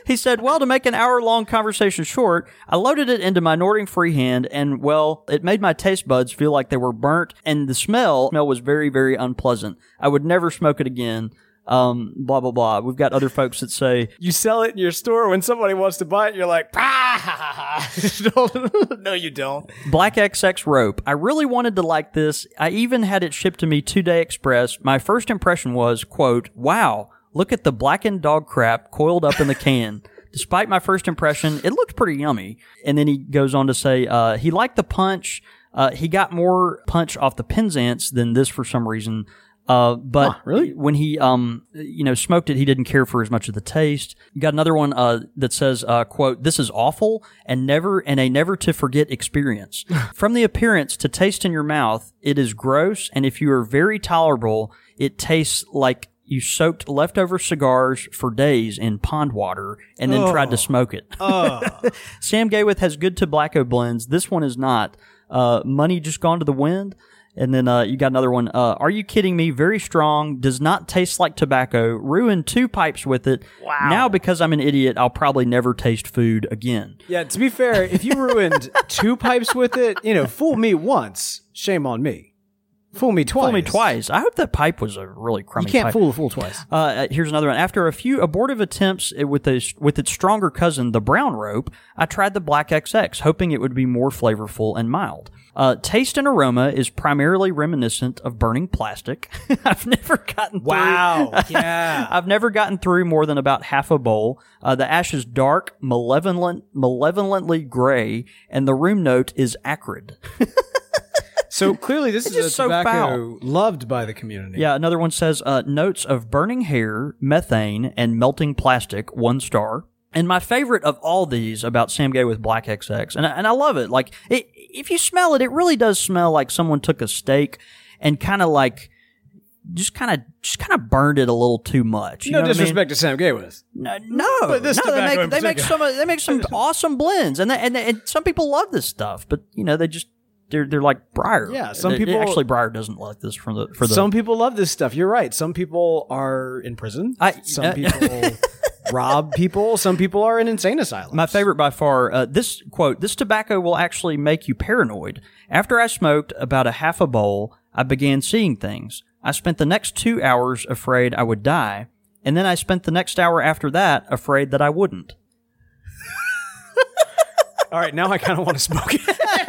He said, "Well, to make an hour-long conversation short, I loaded it into my Nording freehand, and well, it made my taste buds feel like they were burnt, and the smell smell was very, very unpleasant. I would never smoke it again." Um, blah blah blah. We've got other folks that say, You sell it in your store when somebody wants to buy it. You're like, ah, no, you don't. Black XX rope. I really wanted to like this. I even had it shipped to me two day express. My first impression was, quote, wow, look at the blackened dog crap coiled up in the can. Despite my first impression, it looked pretty yummy. And then he goes on to say, uh, he liked the punch. Uh, he got more punch off the Penzance than this for some reason. Uh, but really? when he, um, you know, smoked it, he didn't care for as much of the taste. You got another one, uh, that says, uh, quote, this is awful and never, and a never to forget experience. From the appearance to taste in your mouth, it is gross. And if you are very tolerable, it tastes like you soaked leftover cigars for days in pond water and then tried to smoke it. Sam Gawith has good tobacco blends. This one is not. Uh, money just gone to the wind. And then uh, you got another one. Uh, Are you kidding me? Very strong. Does not taste like tobacco. Ruined two pipes with it. Wow. Now because I'm an idiot, I'll probably never taste food again. Yeah, to be fair, if you ruined two pipes with it, you know, fool me once, shame on me. Fool me twice. Fool me twice. I hope that pipe was a really crummy You can't pipe. fool a fool twice. Uh, here's another one. After a few abortive attempts with a, with its stronger cousin, the brown rope, I tried the Black XX, hoping it would be more flavorful and mild. Uh, taste and aroma is primarily reminiscent of burning plastic. I've never gotten through- Wow. Yeah. I've never gotten through more than about half a bowl. Uh, the ash is dark, malevolent, malevolently gray, and the room note is acrid. So clearly, this is a just so tobacco loved by the community. Yeah, another one says uh, notes of burning hair, methane, and melting plastic. One star. And my favorite of all these about Sam Gawith Black XX, and I, and I love it. Like it, if you smell it, it really does smell like someone took a steak and kind of like just kind of just kind of burned it a little too much. You No know what I mean? disrespect to Sam Gawith. No, no, But this no. They make, they make some they make some awesome blends, and they, and, they, and some people love this stuff, but you know they just they're they're like Briar. Yeah, some They- people- actually Briar doesn't like this for the for the Some people love this stuff. You're right. Some people are in prison. I- Some uh, people rob people. Some people are in insane asylums. My favorite by far, uh, this quote, this tobacco will actually make you paranoid. After I smoked about a half a bowl, I began seeing things. I spent the next two hours afraid I would die. and then I spent the next hour after that afraid that I wouldn't. All right, now I kind of want to smoke it.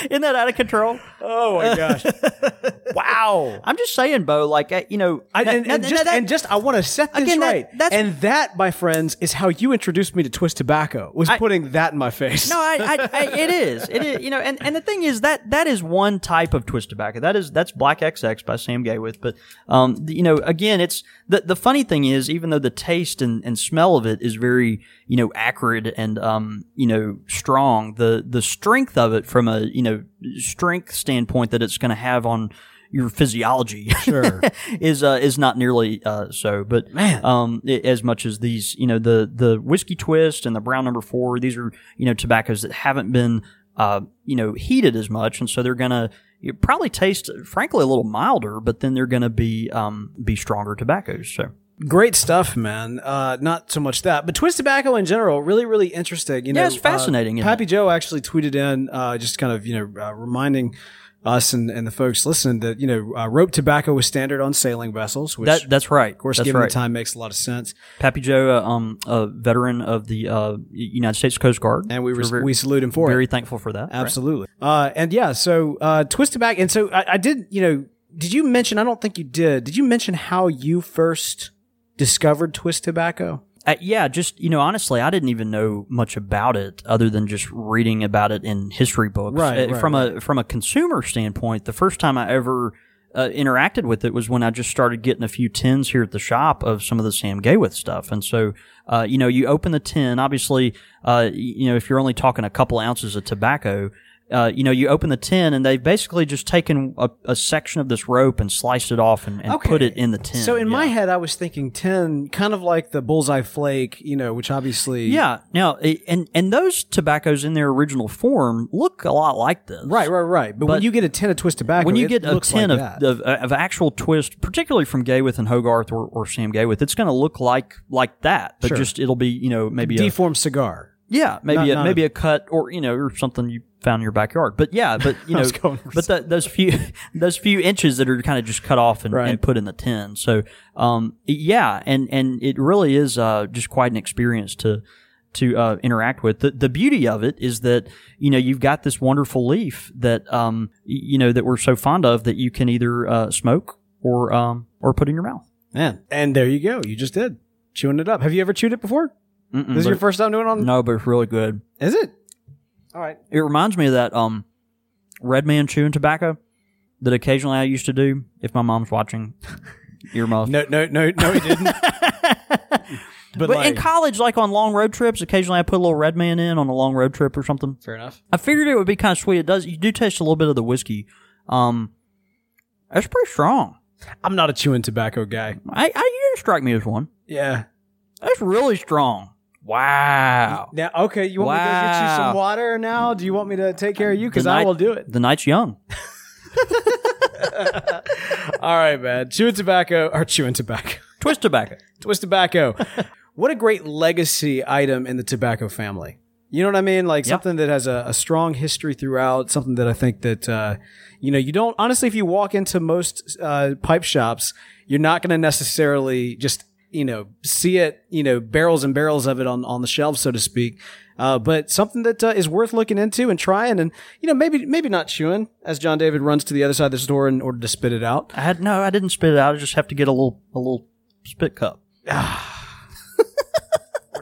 Isn't that out of control? Oh my gosh! wow. I'm just saying, Bo. Like uh, you know, I, that- and, that- and just, that- and just, I want to set this Again, that- right. that's- and that, my friends, is how you introduced me to Twist Tobacco. Was putting that in my face. No, I, I, I, it is. It is. You know, and, and the thing is that that is one type of twist tobacco. That is that's Black XX by Sam Gawith. But um, you know, again, it's the the funny thing is, even though the taste and, and smell of it is very you know acrid and um you know strong, the the strength of it from a you know strength standpoint that it's going to have on your physiology Sure. is uh, is not nearly uh, so. But Man. um, i- as much as these, you know, the the whiskey twist and the brown number four, these are you know tobaccos that haven't been uh, you know heated as much, and so they're gonna probably taste, frankly, a little milder, but then they're gonna be um, be stronger tobaccos. So. Great stuff, man. Uh, not so much that, but Twist Tobacco in general, really, really interesting. You know, Yeah, it's fascinating, Uh, isn't Pappy Joe actually tweeted in, uh, just kind of, you know, uh, reminding us and, and the folks listening that, you know, uh, rope tobacco was standard on sailing vessels, which, That, that's right. of course, that's given right. the time makes a lot of sense. Pappy Joe, uh, um, a veteran of the uh, United States Coast Guard, And we, We're very, we salute him for it. very thankful for that. right? Absolutely. Uh, and yeah, so uh, Twist Tobacco. And so I, I did, you know, did you mention, I don't think you did, did you mention how you first discovered Twist Tobacco? Uh, yeah, just you know, honestly, I didn't even know much about it other than just reading about it in history books. Right, Uh, right, from a from a consumer standpoint, the first time I ever uh, interacted with it was when I just started getting a few tins here at the shop of some of the Sam Gawith stuff, and so uh, you know, you open the tin. Obviously, uh, you know, if you're only talking a couple ounces of tobacco. Uh, you know, you open the tin and they've basically just taken a, a section of this rope and sliced it off and, and Okay. put it in the tin. So in my head, I was thinking 10, kind of like the bullseye flake, you know, which obviously. Yeah. Now, and and those tobaccos in their original form look a lot like this. Right, right, right. But, when you get a tin of Twist Tobacco, When you get a tin like of, of of actual twist, particularly from Gawith and Hoggarth or, or Sam Gawith, it's going to look like like that, but Sure. just it'll be you know maybe a, deformed cigar. Yeah maybe not- a, not maybe a cut or you know or something you found in your backyard. But yeah, but you know, was going for but that, those few those few inches that are kind of just cut off and, Right. and put in the tin. So um yeah, and and it really is uh just quite an experience to to uh, interact with. The the beauty of it is that you know you've got this wonderful leaf that um you know that we're so fond of that you can either uh, smoke or um or put in your mouth. Man. And there you go. You just did. Chewing it up. Have you ever chewed it before? Mm-mm, This is your first time doing it on? no, but it's really good. Is it? All right. It reminds me of that um red man chewing tobacco that occasionally I used to do if my mom's watching. Earmuff. No, no, no, no, he didn't. but But like, in college, like on long road trips, occasionally I put a little red man in on a long road trip or something. fair enough. I figured it would be kind of sweet. It does. You do taste a little bit of the whiskey. Um, that's pretty strong. I'm not a chewing tobacco guy. I, I you didn't strike me as one. Yeah. That's really strong. Wow. Now, okay, you want me to go get you Wow. some water now? Do you want me to take care of you? Because The I night- will do it. The night's young. All right, man. Chewing tobacco or chewing tobacco. Twist tobacco. Twist tobacco. what a great legacy item in the tobacco family. You know what I mean? Like something that has a, a strong history throughout. Something that I think that uh, you know you don't honestly. If you walk into most uh, pipe shops, you're not going to necessarily just you know see it. You know barrels and barrels of it on on the shelves, so to speak. Uh, but something that uh, is worth looking into and trying, and you know maybe maybe not chewing as John David runs to the other side of the store in order to spit it out. I had no. I didn't spit it out. I just have to get a little a little spit cup.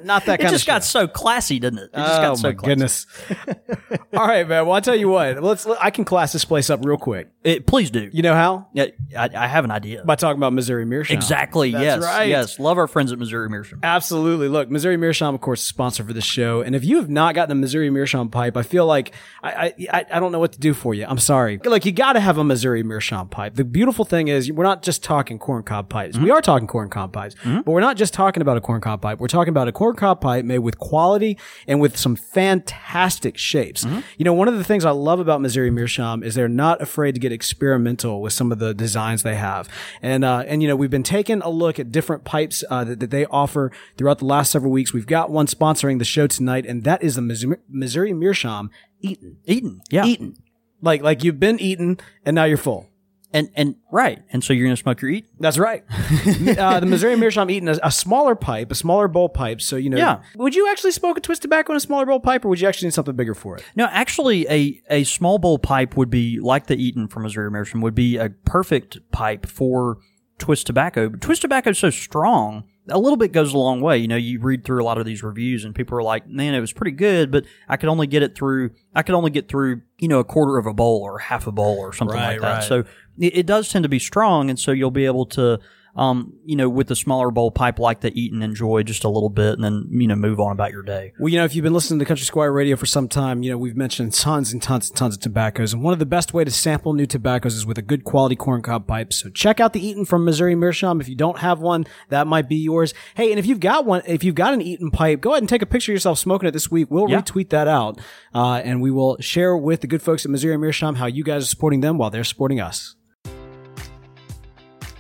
Not that Kind It just got so classy, didn't it? It just oh got so my classy. goodness! All right, man. Well, I'll tell you what. Let's. I can class this place up real quick. It, please do. You know how? Yeah, I, I have an idea. By talking about Missouri Meerschaum. exactly. That's yes. right. Yes. Love our friends at Missouri Meerschaum. Absolutely. Look, Missouri Meerschaum, of course, is sponsor for the show. And if you have not gotten a Missouri Meerschaum pipe, I feel like I, I, I I don't know what to do for you. I'm sorry. Like, you got to have a Missouri Meerschaum pipe. The beautiful thing is, we're not just talking corncob pipes. Mm-hmm. We are talking corncob pipes, mm-hmm. but we're not just talking about a corncob pipe. We're talking about a corncob pipe made with quality and with some fantastic shapes. You know, one of the things I love about Missouri Meerschaum is they're not afraid to get experimental with some of the designs they have. And, uh, and, you know, we've been taking a look at different pipes, uh, that, that they offer throughout the last several weeks. We've got one sponsoring the show tonight, and that is the Missouri, Missouri Meerschaum Eaton. Eaton. Yeah. Eaten. Like, like you've been eaten and now you're full. And and right, and so you're going to smoke your eat. That's right. uh, the Missouri Meerschaum eating a, a smaller pipe, a smaller bowl pipe. So you know, Yeah. Would you actually smoke a twist tobacco in a smaller bowl pipe, or would you actually need something bigger for it? No, actually, a, a small bowl pipe would be like the Eaton from Missouri Meerschaum would be a perfect pipe for twist tobacco. But twist tobacco is so strong, a little bit goes a long way. You know, you read through a lot of these reviews, and people are like, "Man, it was pretty good, but I could only get it through. I could only get through, you know, a quarter of a bowl or half a bowl or something Right, like that." right. So it, it does tend to be strong, and so you'll be able to. Um, you know, with the smaller bowl pipe like the Eaton, enjoy just a little bit, and then you know move on about your day. Well, you know, if you've been listening to Country Squire Radio for some time, you know, we've mentioned tons and tons and tons of tobaccos. And one of the best way to sample new tobaccos is with a good quality corncob pipe. So check out the Eaton from Missouri Meerschaum. If you don't have one, that might be yours. Hey, and if you've got one, if you've got an Eaton pipe, go ahead and take a picture of yourself smoking it this week. We'll Yeah. retweet that out. Uh, and we will share with the good folks at Missouri Meerschaum how you guys are supporting them while they're supporting us.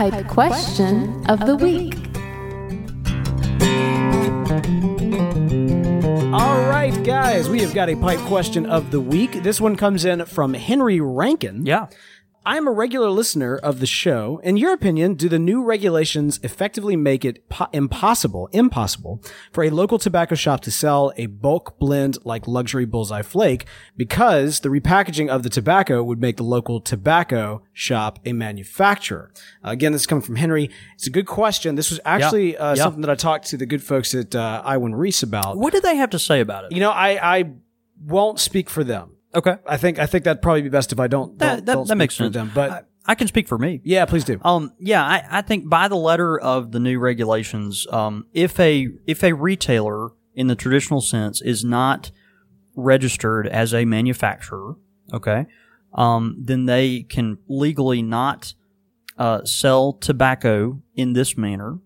Pipe question of the week. All right, guys, we have got a pipe question of the week. This one comes in from Henry Rankin. Yeah. I'm a regular listener of the show. In your opinion, do the new regulations effectively make it po- impossible, impossible for a local tobacco shop to sell a bulk blend like luxury bullseye flake because the repackaging of the tobacco would make the local tobacco shop a manufacturer? Uh, again, this is coming from Henry. It's a good question. This was actually uh, Yeah. something that I talked to the good folks at uh, Iwan Ries about. What did they have to say about it? You know, I, I won't speak for them. Okay. I think I think that'd probably be best if I don't. That, don't- that, don't that speak makes sense. Them. But I, I can speak for me. yeah, please do. Um, yeah, I, I think by the letter of the new regulations, um, if a if a retailer in the traditional sense is not registered as a manufacturer, okay, um, then they can legally not uh, sell tobacco in this manner.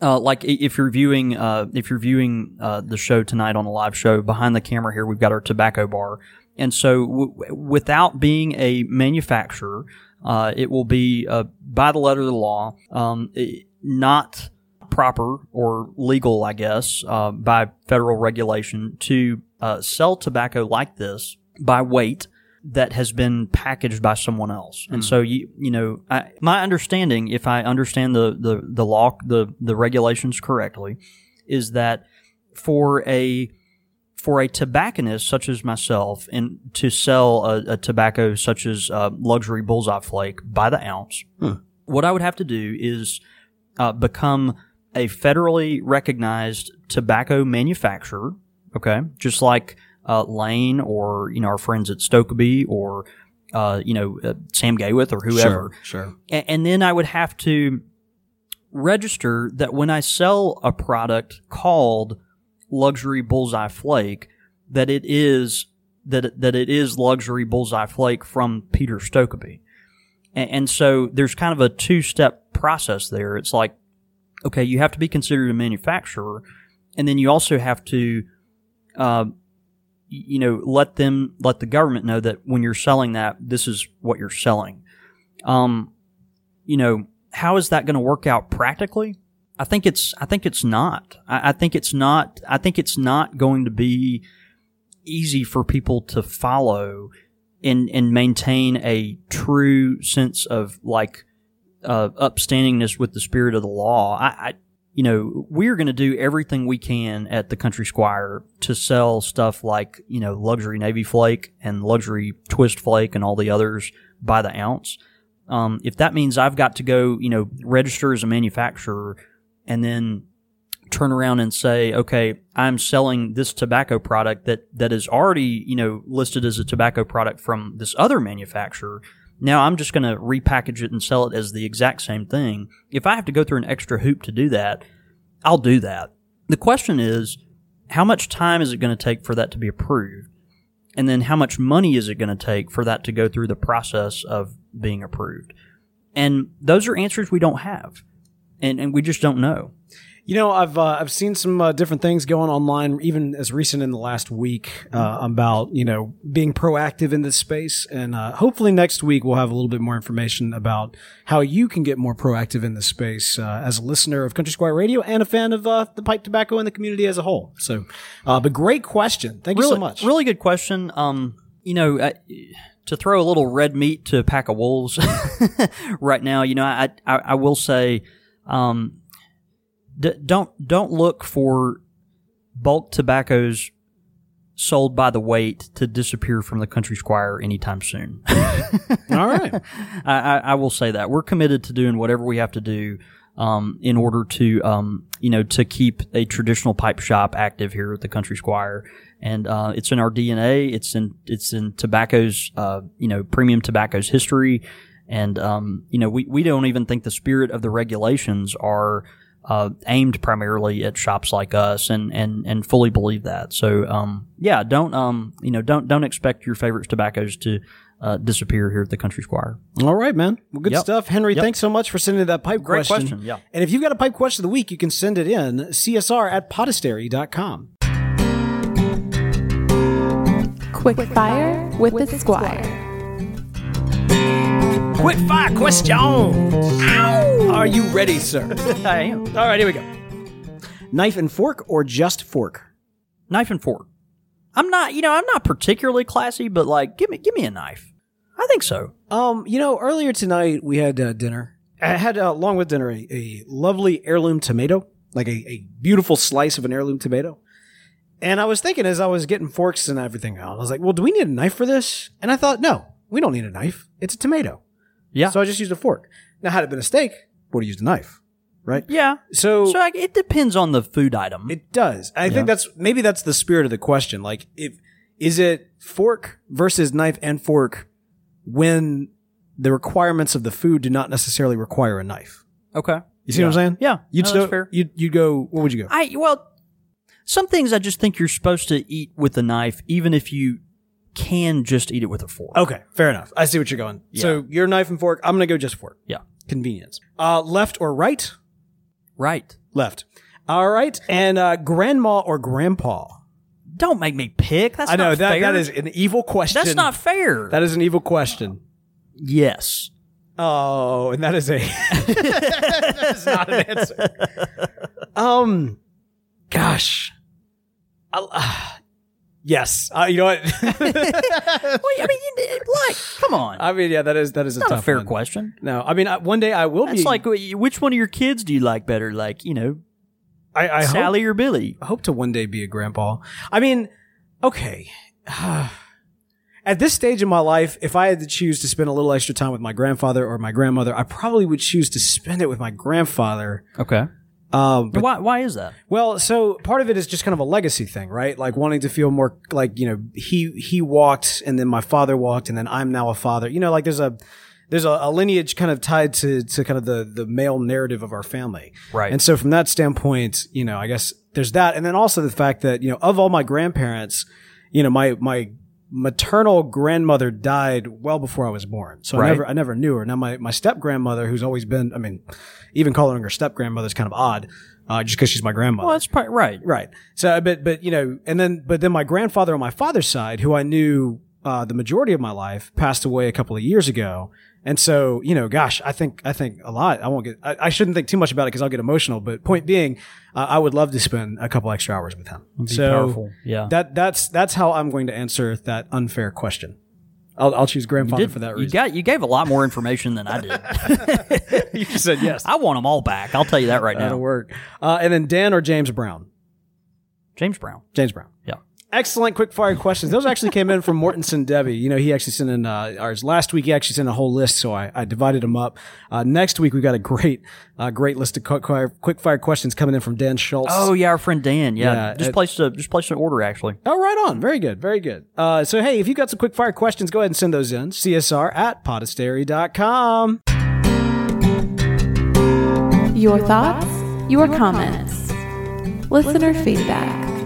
Uh, like if you're viewing, uh, if you're viewing uh, the show tonight on a live show behind the camera here, we've got our tobacco bar, and so w- without being a manufacturer, uh, it will be uh, by the letter of the law, um, not proper or legal, I guess, uh, by federal regulation to uh, sell tobacco like this by weight that has been packaged by someone else. And so you you know, I, my understanding, if I understand the the the law the the regulations correctly, is that for a for a tobacconist such as myself and to sell a, a tobacco such as uh, luxury bullseye flake by the ounce, what I would have to do is uh, become a federally recognized tobacco manufacturer. Okay, just like uh, Lane or you know our friends at Stokkebye or uh, you know uh, Sam Gawith or whoever. Sure. A- and then I would have to register that when I sell a product called luxury bullseye flake, that it is that that it is luxury bullseye flake from Peter Stokkebye. And, and so there's kind of a two step process there. It's like, okay, you have to be considered a manufacturer, and then you also have to, uh, you know, let them let the government know that when you're selling that, this is what you're selling. Um, you know, how is that going to work out practically? I think it's I think it's not. I, I think it's not. I think it's not going to be easy for people to follow and and maintain a true sense of like uh, upstandingness with the spirit of the law. I, I you know, we're going to do everything we can at the Country Squire to sell stuff like you know luxury Navy Flake and luxury Twist Flake and all the others by the ounce. Um, if that means I've got to go, you know, register as a manufacturer and then turn around and say, okay, I'm selling this tobacco product that, that is already, you know, listed as a tobacco product from this other manufacturer. Now I'm just going to repackage it and sell it as the exact same thing. If I have to go through an extra hoop to do that, I'll do that. The question is, how much time is it going to take for that to be approved? And then how much money is it going to take for that to go through the process of being approved? And those are answers we don't have. And, and we just don't know. You know, I've uh, I've seen some uh, different things going online, even as recent in the last week, uh, about you know being proactive in this space, and uh, hopefully next week we'll have a little bit more information about how you can get more proactive in this space uh, as a listener of Country Squire Radio and a fan of uh, the pipe tobacco and the community as a whole. So, uh, but great question. Thank you so much. Really good question. Um, you know, to throw a little red meat to a pack of wolves right now, you know, I, I, I will say, um, d- don't, don't look for bulk tobaccos sold by the weight to disappear from the country squire anytime soon. All right. I, I, I will say that we're committed to doing whatever we have to do um, in order to um, you know to keep a traditional pipe shop active here at the Country Squire, and uh, it's in our DNA. It's in it's in tobacco's uh, you know premium tobacco's history, and um, you know we we don't even think the spirit of the regulations are. Uh, aimed primarily at shops like us, and and and fully believe that. So, um, yeah, don't um, you know, don't don't expect your favorite tobaccos to uh, disappear here at the Country Squire. All right, man. Well, good Yep. stuff. Henry, Yep. thanks so much for sending that pipe Great question. question, yeah. And if you've got a pipe question of the week, you can send it in csr at podastery.com. Quick Fire with the Squire. Quick fire questions. Ow! Are you ready, sir? I am. All right, here we go. Knife and fork or just fork? knife and fork. I'm not, you know, I'm not particularly classy, but like, give me, give me a knife. I think so. Um, you know, earlier tonight we had uh, dinner. I had uh, along with dinner a, a lovely heirloom tomato, like a, a beautiful slice of an heirloom tomato. And I was thinking as I was getting forks and everything out, I was like, well, do we need a knife for this? And I thought, no, we don't need a knife. It's a tomato. Yeah. So I just used a fork. Now, had it been a steak, would have used a knife, right? yeah. So, So like, it depends on the food item. it does. I think that's maybe that's the spirit of the question. Like, if is it fork versus knife and fork when the requirements of the food do not necessarily require a knife? okay. You see what I'm saying? Yeah. You'd No, still that's fair. you'd you'd go. What would you go? I, well, some things I just think you're supposed to eat with a knife, even if you can just eat it with a fork. Okay, fair enough. I see what you're going. So your knife and fork. I'm gonna go just fork. Yeah. Convenience. Uh, left or right? Right. Left. All right. And uh, grandma or grandpa? Don't make me pick. That's I know that fair. that is an evil question. That's not fair. That is an evil question. yes. Oh, and that is a that is not an answer. Um, gosh, I- uh, Yes, uh, you know what? Well, I mean, you- like, come on. I mean, yeah, that is that is a Not tough a fair one. question. No, I mean, I, one day I will It's be. like, which one of your kids do you like better? Like, you know, I, I hope, Sally or Billy? I hope to one day be a grandpa. I mean, okay. At this stage in my life, if I had to choose to spend a little extra time with my grandfather or my grandmother, I probably would choose to spend it with my grandfather. Okay. Um, but why? Why is that? Well, so part of it is just kind of a legacy thing, right? Like wanting to feel more like, you know, he, he walked and then my father walked and then I'm now a father. You know, like there's a, there's a, a lineage kind of tied to, to kind of the, the male narrative of our family. Right. And so from that standpoint, you know, I guess there's that. And then also the fact that, you know, of all my grandparents, you know, my, my maternal grandmother died well before I was born. So I never, I never knew her. Now my, my step grandmother, who's always been, I mean, even calling her step grandmother is kind of odd, uh, just cause she's my grandmother. Well, that's probably right. Right. So, but, but, you know, and then, but then my grandfather on my father's side, who I knew, uh, the majority of my life passed away a couple of years ago. And so, you know, gosh, I think, I think a lot. I won't get, I, I shouldn't think too much about it because I'll get emotional. But point being, uh, I would love to spend a couple extra hours with him. Be so powerful. Yeah. that, that's, that's how I'm going to answer that unfair question. I'll, I'll choose grandfather Did- for that you reason. got you gave a lot more information than I did. you said yes. I want them all back. I'll tell you that right That'll now. work. Uh, and then Dan or James Brown? James Brown. James Brown. Yeah. Excellent quick fire questions. Those actually came in from Mortenson Debbie. You know, he actually sent in uh, ours last week. He actually sent a whole list, so I, I divided them up. Uh, next week we got a great, uh, great list of quick fire, quick fire questions coming in from Dan Schultz. Oh yeah, our friend Dan. Yeah, Yeah, just it- placed a just placed an order actually. Oh, right on. Very good. Very good. Uh, so, hey, if you've got some quick fire questions, go ahead and send those in. CSR at podastery.com. Your thoughts, your comments, listener feedback.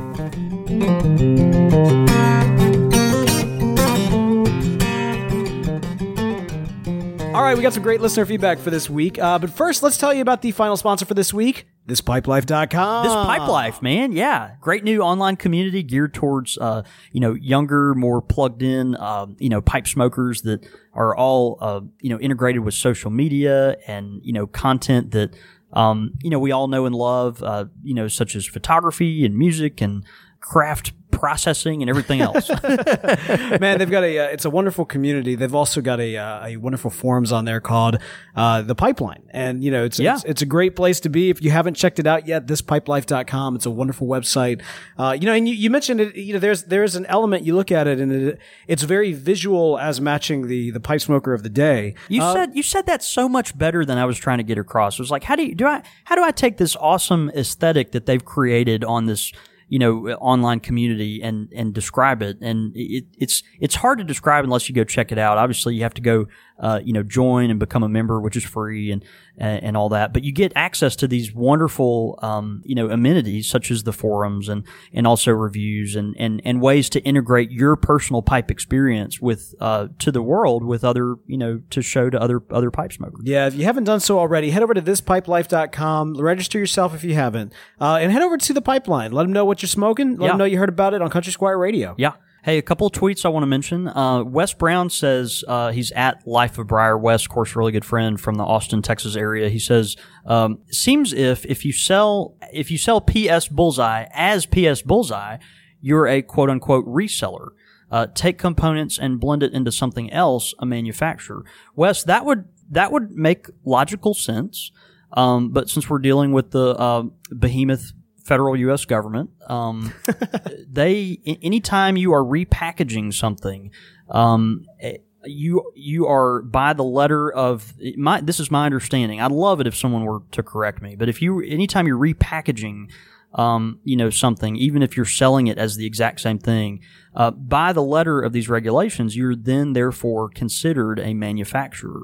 All right, we got some great listener feedback for this week. Uh, but first, let's tell you about the final sponsor for this week, thispipelife.com. This Pipe Life, man, yeah, great new online community geared towards uh, you know younger, more plugged in, um, you know, pipe smokers that are all uh, you know integrated with social media and you know content that um, you know we all know and love, uh, you know, such as photography and music and craft processing and everything else. Man, they've got a, uh, it's a wonderful community. They've also got a, uh, a wonderful forums on there called, uh, The Pipeline. And, you know, it's, Yeah. it's, it's a great place to be. If you haven't checked it out yet, thispipelife.com. It's a wonderful website. Uh, you know, and you, you mentioned it, you know, there's, there's an element you look at it and it, it's very visual as matching the, the pipe smoker of the day. You said you said that so much better than I was trying to get across. It was like, how do you do I how do I take this awesome aesthetic that they've created on this you know online community and and describe it? And it, it's it's hard to describe unless you go check it out. Obviously, you have to go uh, you know join and become a member, which is free and and, and all that. But you get access to these wonderful um, you know amenities such as the forums and and also reviews and and and ways to integrate your personal pipe experience with uh, to the world with other you know to show to other other pipe smokers. Yeah, if you haven't done so already, head over to thispipelife.com, register yourself if you haven't, uh, and head over to the pipeline. Let them know what you're smoking. Let Yeah. them know you heard about it on Country Squire Radio. Yeah. Hey, a couple of tweets I want to mention. Uh, Wes Brown says uh, he's at Life of Briar West, of course, really good friend from the Austin, Texas area. He says, um, "Seems if if you sell if you sell PS Bullseye as PS Bullseye, you're a quote unquote reseller. Uh, take components and blend it into something else, a manufacturer. Wes, that would that would make logical sense. Um, but since we're dealing with the uh, behemoth federal U.S. government, um, they anytime you are repackaging something, um, eh, you you are by the letter of my. This is my understanding. I'd love it if someone were to correct me, but if you anytime you're repackaging, um, you know something, even if you're selling it as the exact same thing, uh, by the letter of these regulations, you're then therefore considered a manufacturer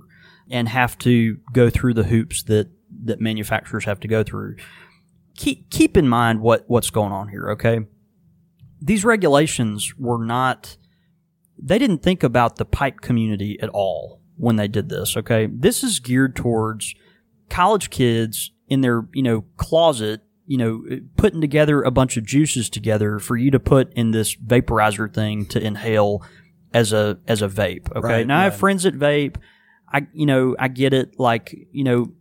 and have to go through the hoops that that manufacturers have to go through keep keep in mind what what's going on here. Okay, these regulations were not. They didn't think about the pipe community at all when they did this. Okay, this is geared towards college kids in their you know closet. You know, putting together a bunch of juices together for you to put in this vaporizer thing to inhale as a as a vape. Okay, Right, now I have friends that vape. I you know I get it. Like you know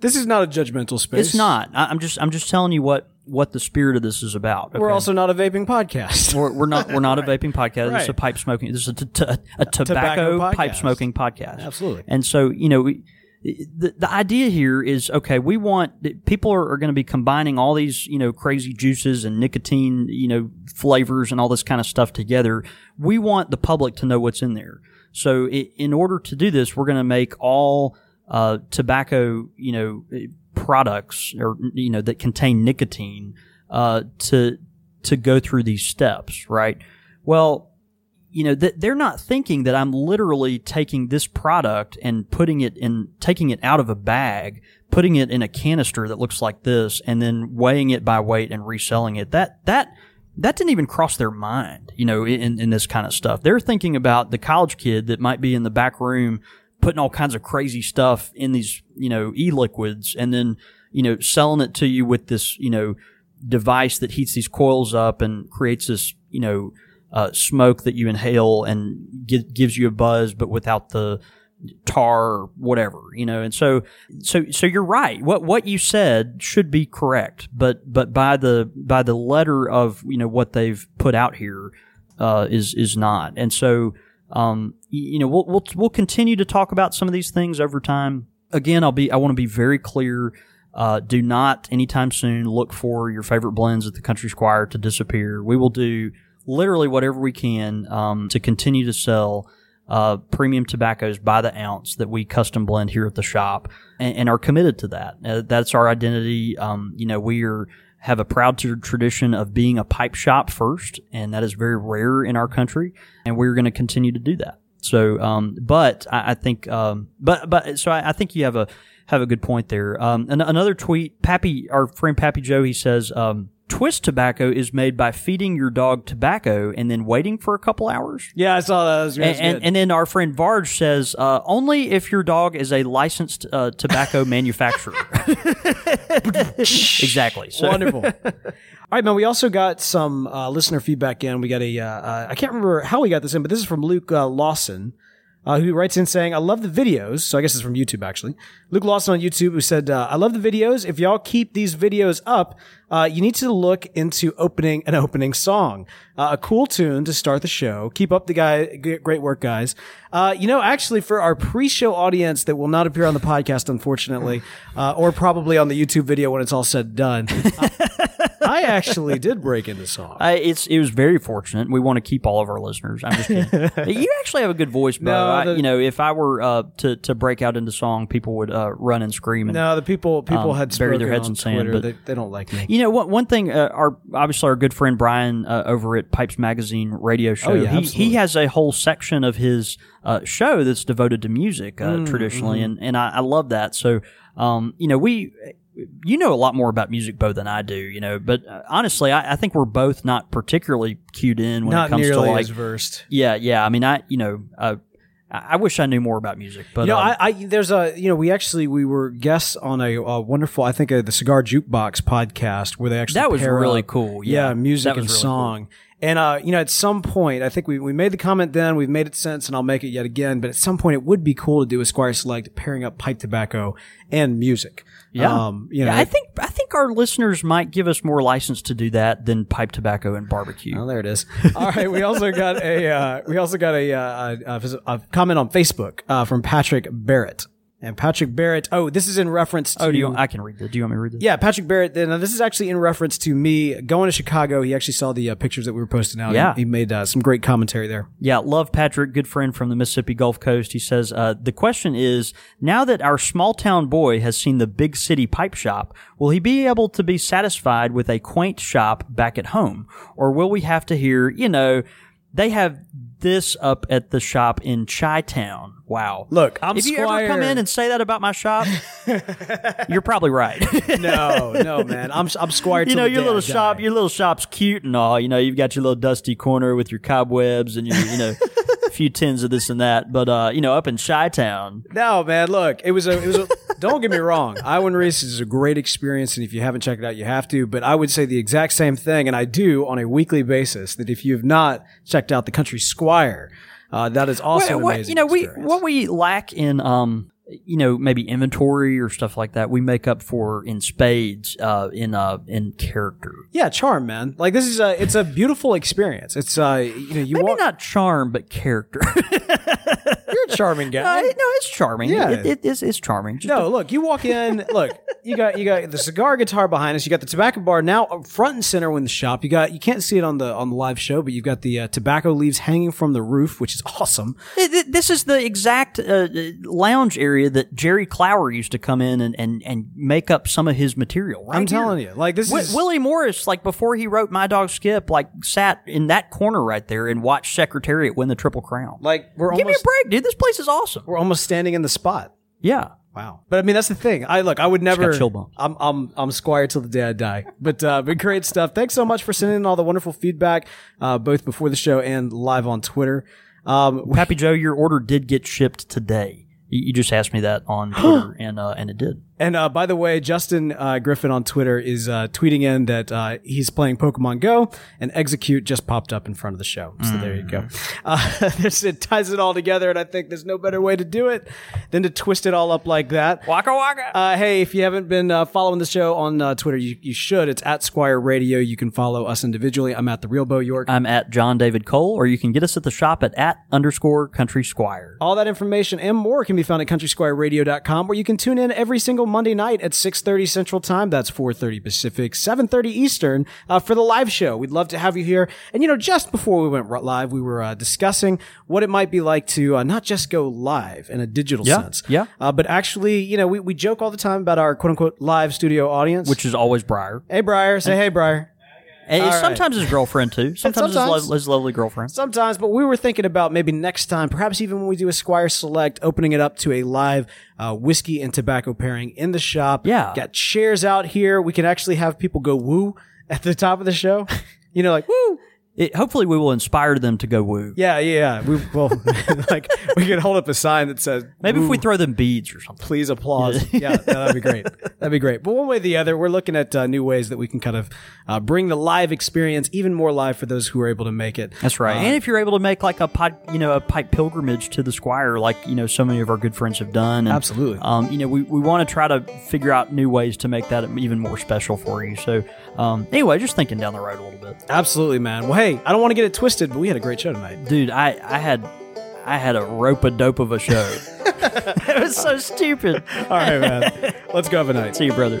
This is not a judgmental space. it's not. I, I'm just I'm just telling you what what the spirit of this is about. We're also not a vaping podcast. We're, we're not we're not a vaping podcast. This is a pipe smoking. This is a, t- t- a tobacco, Tobacco pipe smoking podcast. Absolutely. And so you know, we, the the idea here is okay. We want people are, are going to be combining all these you know crazy juices and nicotine you know flavors and all this kind of stuff together. We want the public to know what's in there. So i in order to do this, we're going to make all uh, tobacco you know products or you know that contain nicotine uh, to to go through these steps, right? Well, you know, th- they're not thinking that I'm literally taking this product and putting it in, taking it out of a bag, putting it in a canister that looks like this, and then weighing it by weight and reselling it. That that that didn't even cross their mind, you know, in, in this kind of stuff. They're thinking about the college kid that might be in the back room putting all kinds of crazy stuff in these, you know, e-liquids and then, you know, selling it to you with this, you know, device that heats these coils up and creates this, you know, uh, smoke that you inhale and gi- gives you a buzz, but without the tar whatever, you know. And so, so, so you're right. What what you said should be correct, but but by the by the letter of you know what they've put out here uh, is is not. And so, um, you know, we'll we'll we'll continue to talk about some of these things over time. Again, I'll be I want to be very clear. Uh, do not anytime soon look for your favorite blends at the Country Squire to disappear. We will do literally whatever we can um, to continue to sell uh, premium tobaccos by the ounce that we custom blend here at the shop, and, and are committed to that. Uh, that's our identity. Um, you know, we are have a proud tradition of being a pipe shop first, and that is very rare in our country, and we're going to continue to do that. So, um, but I, I think, um, but but so I, I think you have a have a good point there. Um, an, another tweet, Pappy, our friend Pappy Joe, he says, um, twist tobacco is made by feeding your dog tobacco and then waiting for a couple hours. Yeah, I saw that. That was, And, and, and then our friend Varge says, uh, only if your dog is a licensed uh, tobacco manufacturer. exactly. So, Wonderful. All right, man. We also got some uh, listener feedback in. We got a. Uh, uh, I can't remember how we got this in, but this is from Luke uh, Lawson, uh, who writes in saying, "I love the videos." So I guess it's from YouTube actually. Luke Lawson on YouTube who said, uh, "I love the videos. If y'all keep these videos up, uh, you need to look into opening an opening song, uh, a cool tune to start the show. Keep up the guy, great work, guys. Uh, you know, actually, for our pre-show audience that will not appear on the podcast, unfortunately, uh, or probably on the YouTube video when it's all said and done." I actually did break into song. I, it's it was very fortunate. We want to keep all of our listeners. I'm just kidding. you actually have a good voice, bro. No, I, you know, if I were uh, to to break out into song, people would uh, run and scream. And, no, the people people Um, had bury their heads in sand, but- they, they don't like me. You know, one one thing, uh, our obviously our good friend Brian uh, over at Pipes Magazine radio show, Oh, yeah, he, absolutely. he has a whole section of his uh, show that's devoted to music uh, Mm, traditionally, mm-hmm. and and I, I love that. So, um, you know, we. You know a lot more about music, Bo, than I do. You know, but uh, honestly, I, I think we're both not particularly cued in when Not it comes to like as versed. yeah, yeah. I mean, I you know, uh, I wish I knew more about music, but You know, um, I, I there's a you know we actually we were guests on a, a wonderful I think uh, the Cigar Jukebox podcast where they actually That was really up, cool, Yeah, yeah. music and really song. And uh, you know, at some point, I think we, we made the comment then, we've made it since, and I'll make it yet again. But at some point, it would be cool to do a Squire Select pairing up pipe tobacco and music. yeah, um, you know, Yeah, I think I think our listeners might give us more license to do that than pipe tobacco and barbecue. Oh, there it is. All right. We also got a uh, we also got a, uh, a, a, a comment on Facebook uh, from Patrick Barrett. And Patrick Barrett. Oh, this is in reference to. oh, do you? I can read that. Do you want me to read this? yeah, Patrick Barrett. Now, this is actually in reference to me going to Chicago. He actually saw the uh, pictures that we were posting out. Yeah. He, he made uh, some great commentary there. Yeah, love Patrick, good friend from the Mississippi Gulf Coast. He says, uh, the question is, now that our small town boy has seen the big city pipe shop, will he be able to be satisfied with a quaint shop back at home? Or will we have to hear, you know, they have this up at the shop in Chi Town. Wow. Look, I'm if you ever come in and say that about my shop, you're probably right. No, no, man. I'm I'm Squire. you know, your little shop, die. your little shop's cute and all. You know, you've got your little dusty corner with your cobwebs and your, you know, a few tins of this and that. But uh, you know, up in Chi Town, No, man. Look, it was a. It was a. don't get me wrong. Iwan Ries is a great experience, and if you haven't checked it out, you have to. But I would say the exact same thing, and I do on a weekly basis. That if you have not checked out the Country Squire, uh, that is also What- an what- amazing. you know, we what we lack in um you know, maybe inventory or stuff like that, we make up for in spades, uh, in, uh, in character. Yeah, charm, man. Like this is a it's a beautiful experience. It's uh you know you Maybe walk, not charm, but character. you're a charming guy. no, it's charming. Yeah. It, it is, it's charming. Just No, look, you walk in. Look, you got you got the cigar guitar behind us. You got the tobacco bar now front and center in the shop. You got you can't see it on the on the live show, but you've got the uh, tobacco leaves hanging from the roof, which is awesome. Th- th- This is the exact uh, lounge area that Jerry Clower used to come in and, and, and make up some of his material. Right I'm here. telling you, like this Wi- is Willie Morris, like before he wrote My Dog Skip, like sat in that corner right there and watched Secretariat win the Triple Crown. like we're Give me a break, dude. This place is awesome. we're almost standing in the spot. Yeah. Wow. But I mean, that's the thing. I look, I would never. chill bumps. I'm, I'm, I'm Squire till the day I die. But, uh, but great stuff. Thanks so much for sending in all the wonderful feedback, uh, both before the show and live on Twitter. Um, Pappy Joe, your order did get shipped today. You, you just asked me that on Twitter, and uh, and it did. And, uh, by the way, Justin, uh, Griffin on Twitter is, uh, tweeting in that, uh, he's playing Pokemon Go and Exeggcute just popped up in front of the show. So there you go. Mm. Uh, this, it ties it all together. And I think there's no better way to do it than to twist it all up like that. Waka waka. Uh, hey, if you haven't been uh, following the show on uh, Twitter, you, you should. It's at Squire Radio. You can follow us individually. I'm at the Real Bo York. I'm at John David Cole, or you can get us at the shop at at underscore Country Squire. All that information and more can be found at countrysquireradio.com, where you can tune in every single Monday night at 6.30 Central Time. That's 4.30 Pacific, 7.30 Eastern uh, for the live show. We'd love to have you here. And, you know, just before we went live, we were uh, discussing what it might be like to uh, not just go live in a digital Yeah, sense, yeah. uh, but actually, you know, we, we joke all the time about our quote-unquote live studio audience. which is always Briar. hey, Briar, say hey, Briar. And All right. sometimes his girlfriend too. Sometimes, sometimes. His, lo- his lovely girlfriend. Sometimes, but we were thinking about maybe next time, perhaps even when we do a Squire Select, opening it up to a live uh, whiskey and tobacco pairing in the shop. Yeah. Got chairs out here. We can actually have people go woo at the top of the show. you know, like woo. It, hopefully, we will inspire them to go woo. Yeah, yeah. We well, like we could hold up a sign that says Maybe if we throw them beads or something. please applause. Yeah, that'd be great. That'd be great. But one way or the other, we're looking at uh, new ways that we can kind of uh, bring the live experience even more live for those who are able to make it. That's right. and if you're able to make like a pipe, you know, a pipe pilgrimage to the Squire, like you know, so many of our good friends have done. And, Absolutely. Um, you know, we, we want to try to figure out new ways to make that even more special for you. So, um, anyway, just thinking down the road a little bit, Absolutely, man. Well, hey, I don't want to get it twisted, but we had a great show tonight. dude. I I had I had a rope a dope of a show. it was so stupid. All right, man. Let's go have a night. See you, brother.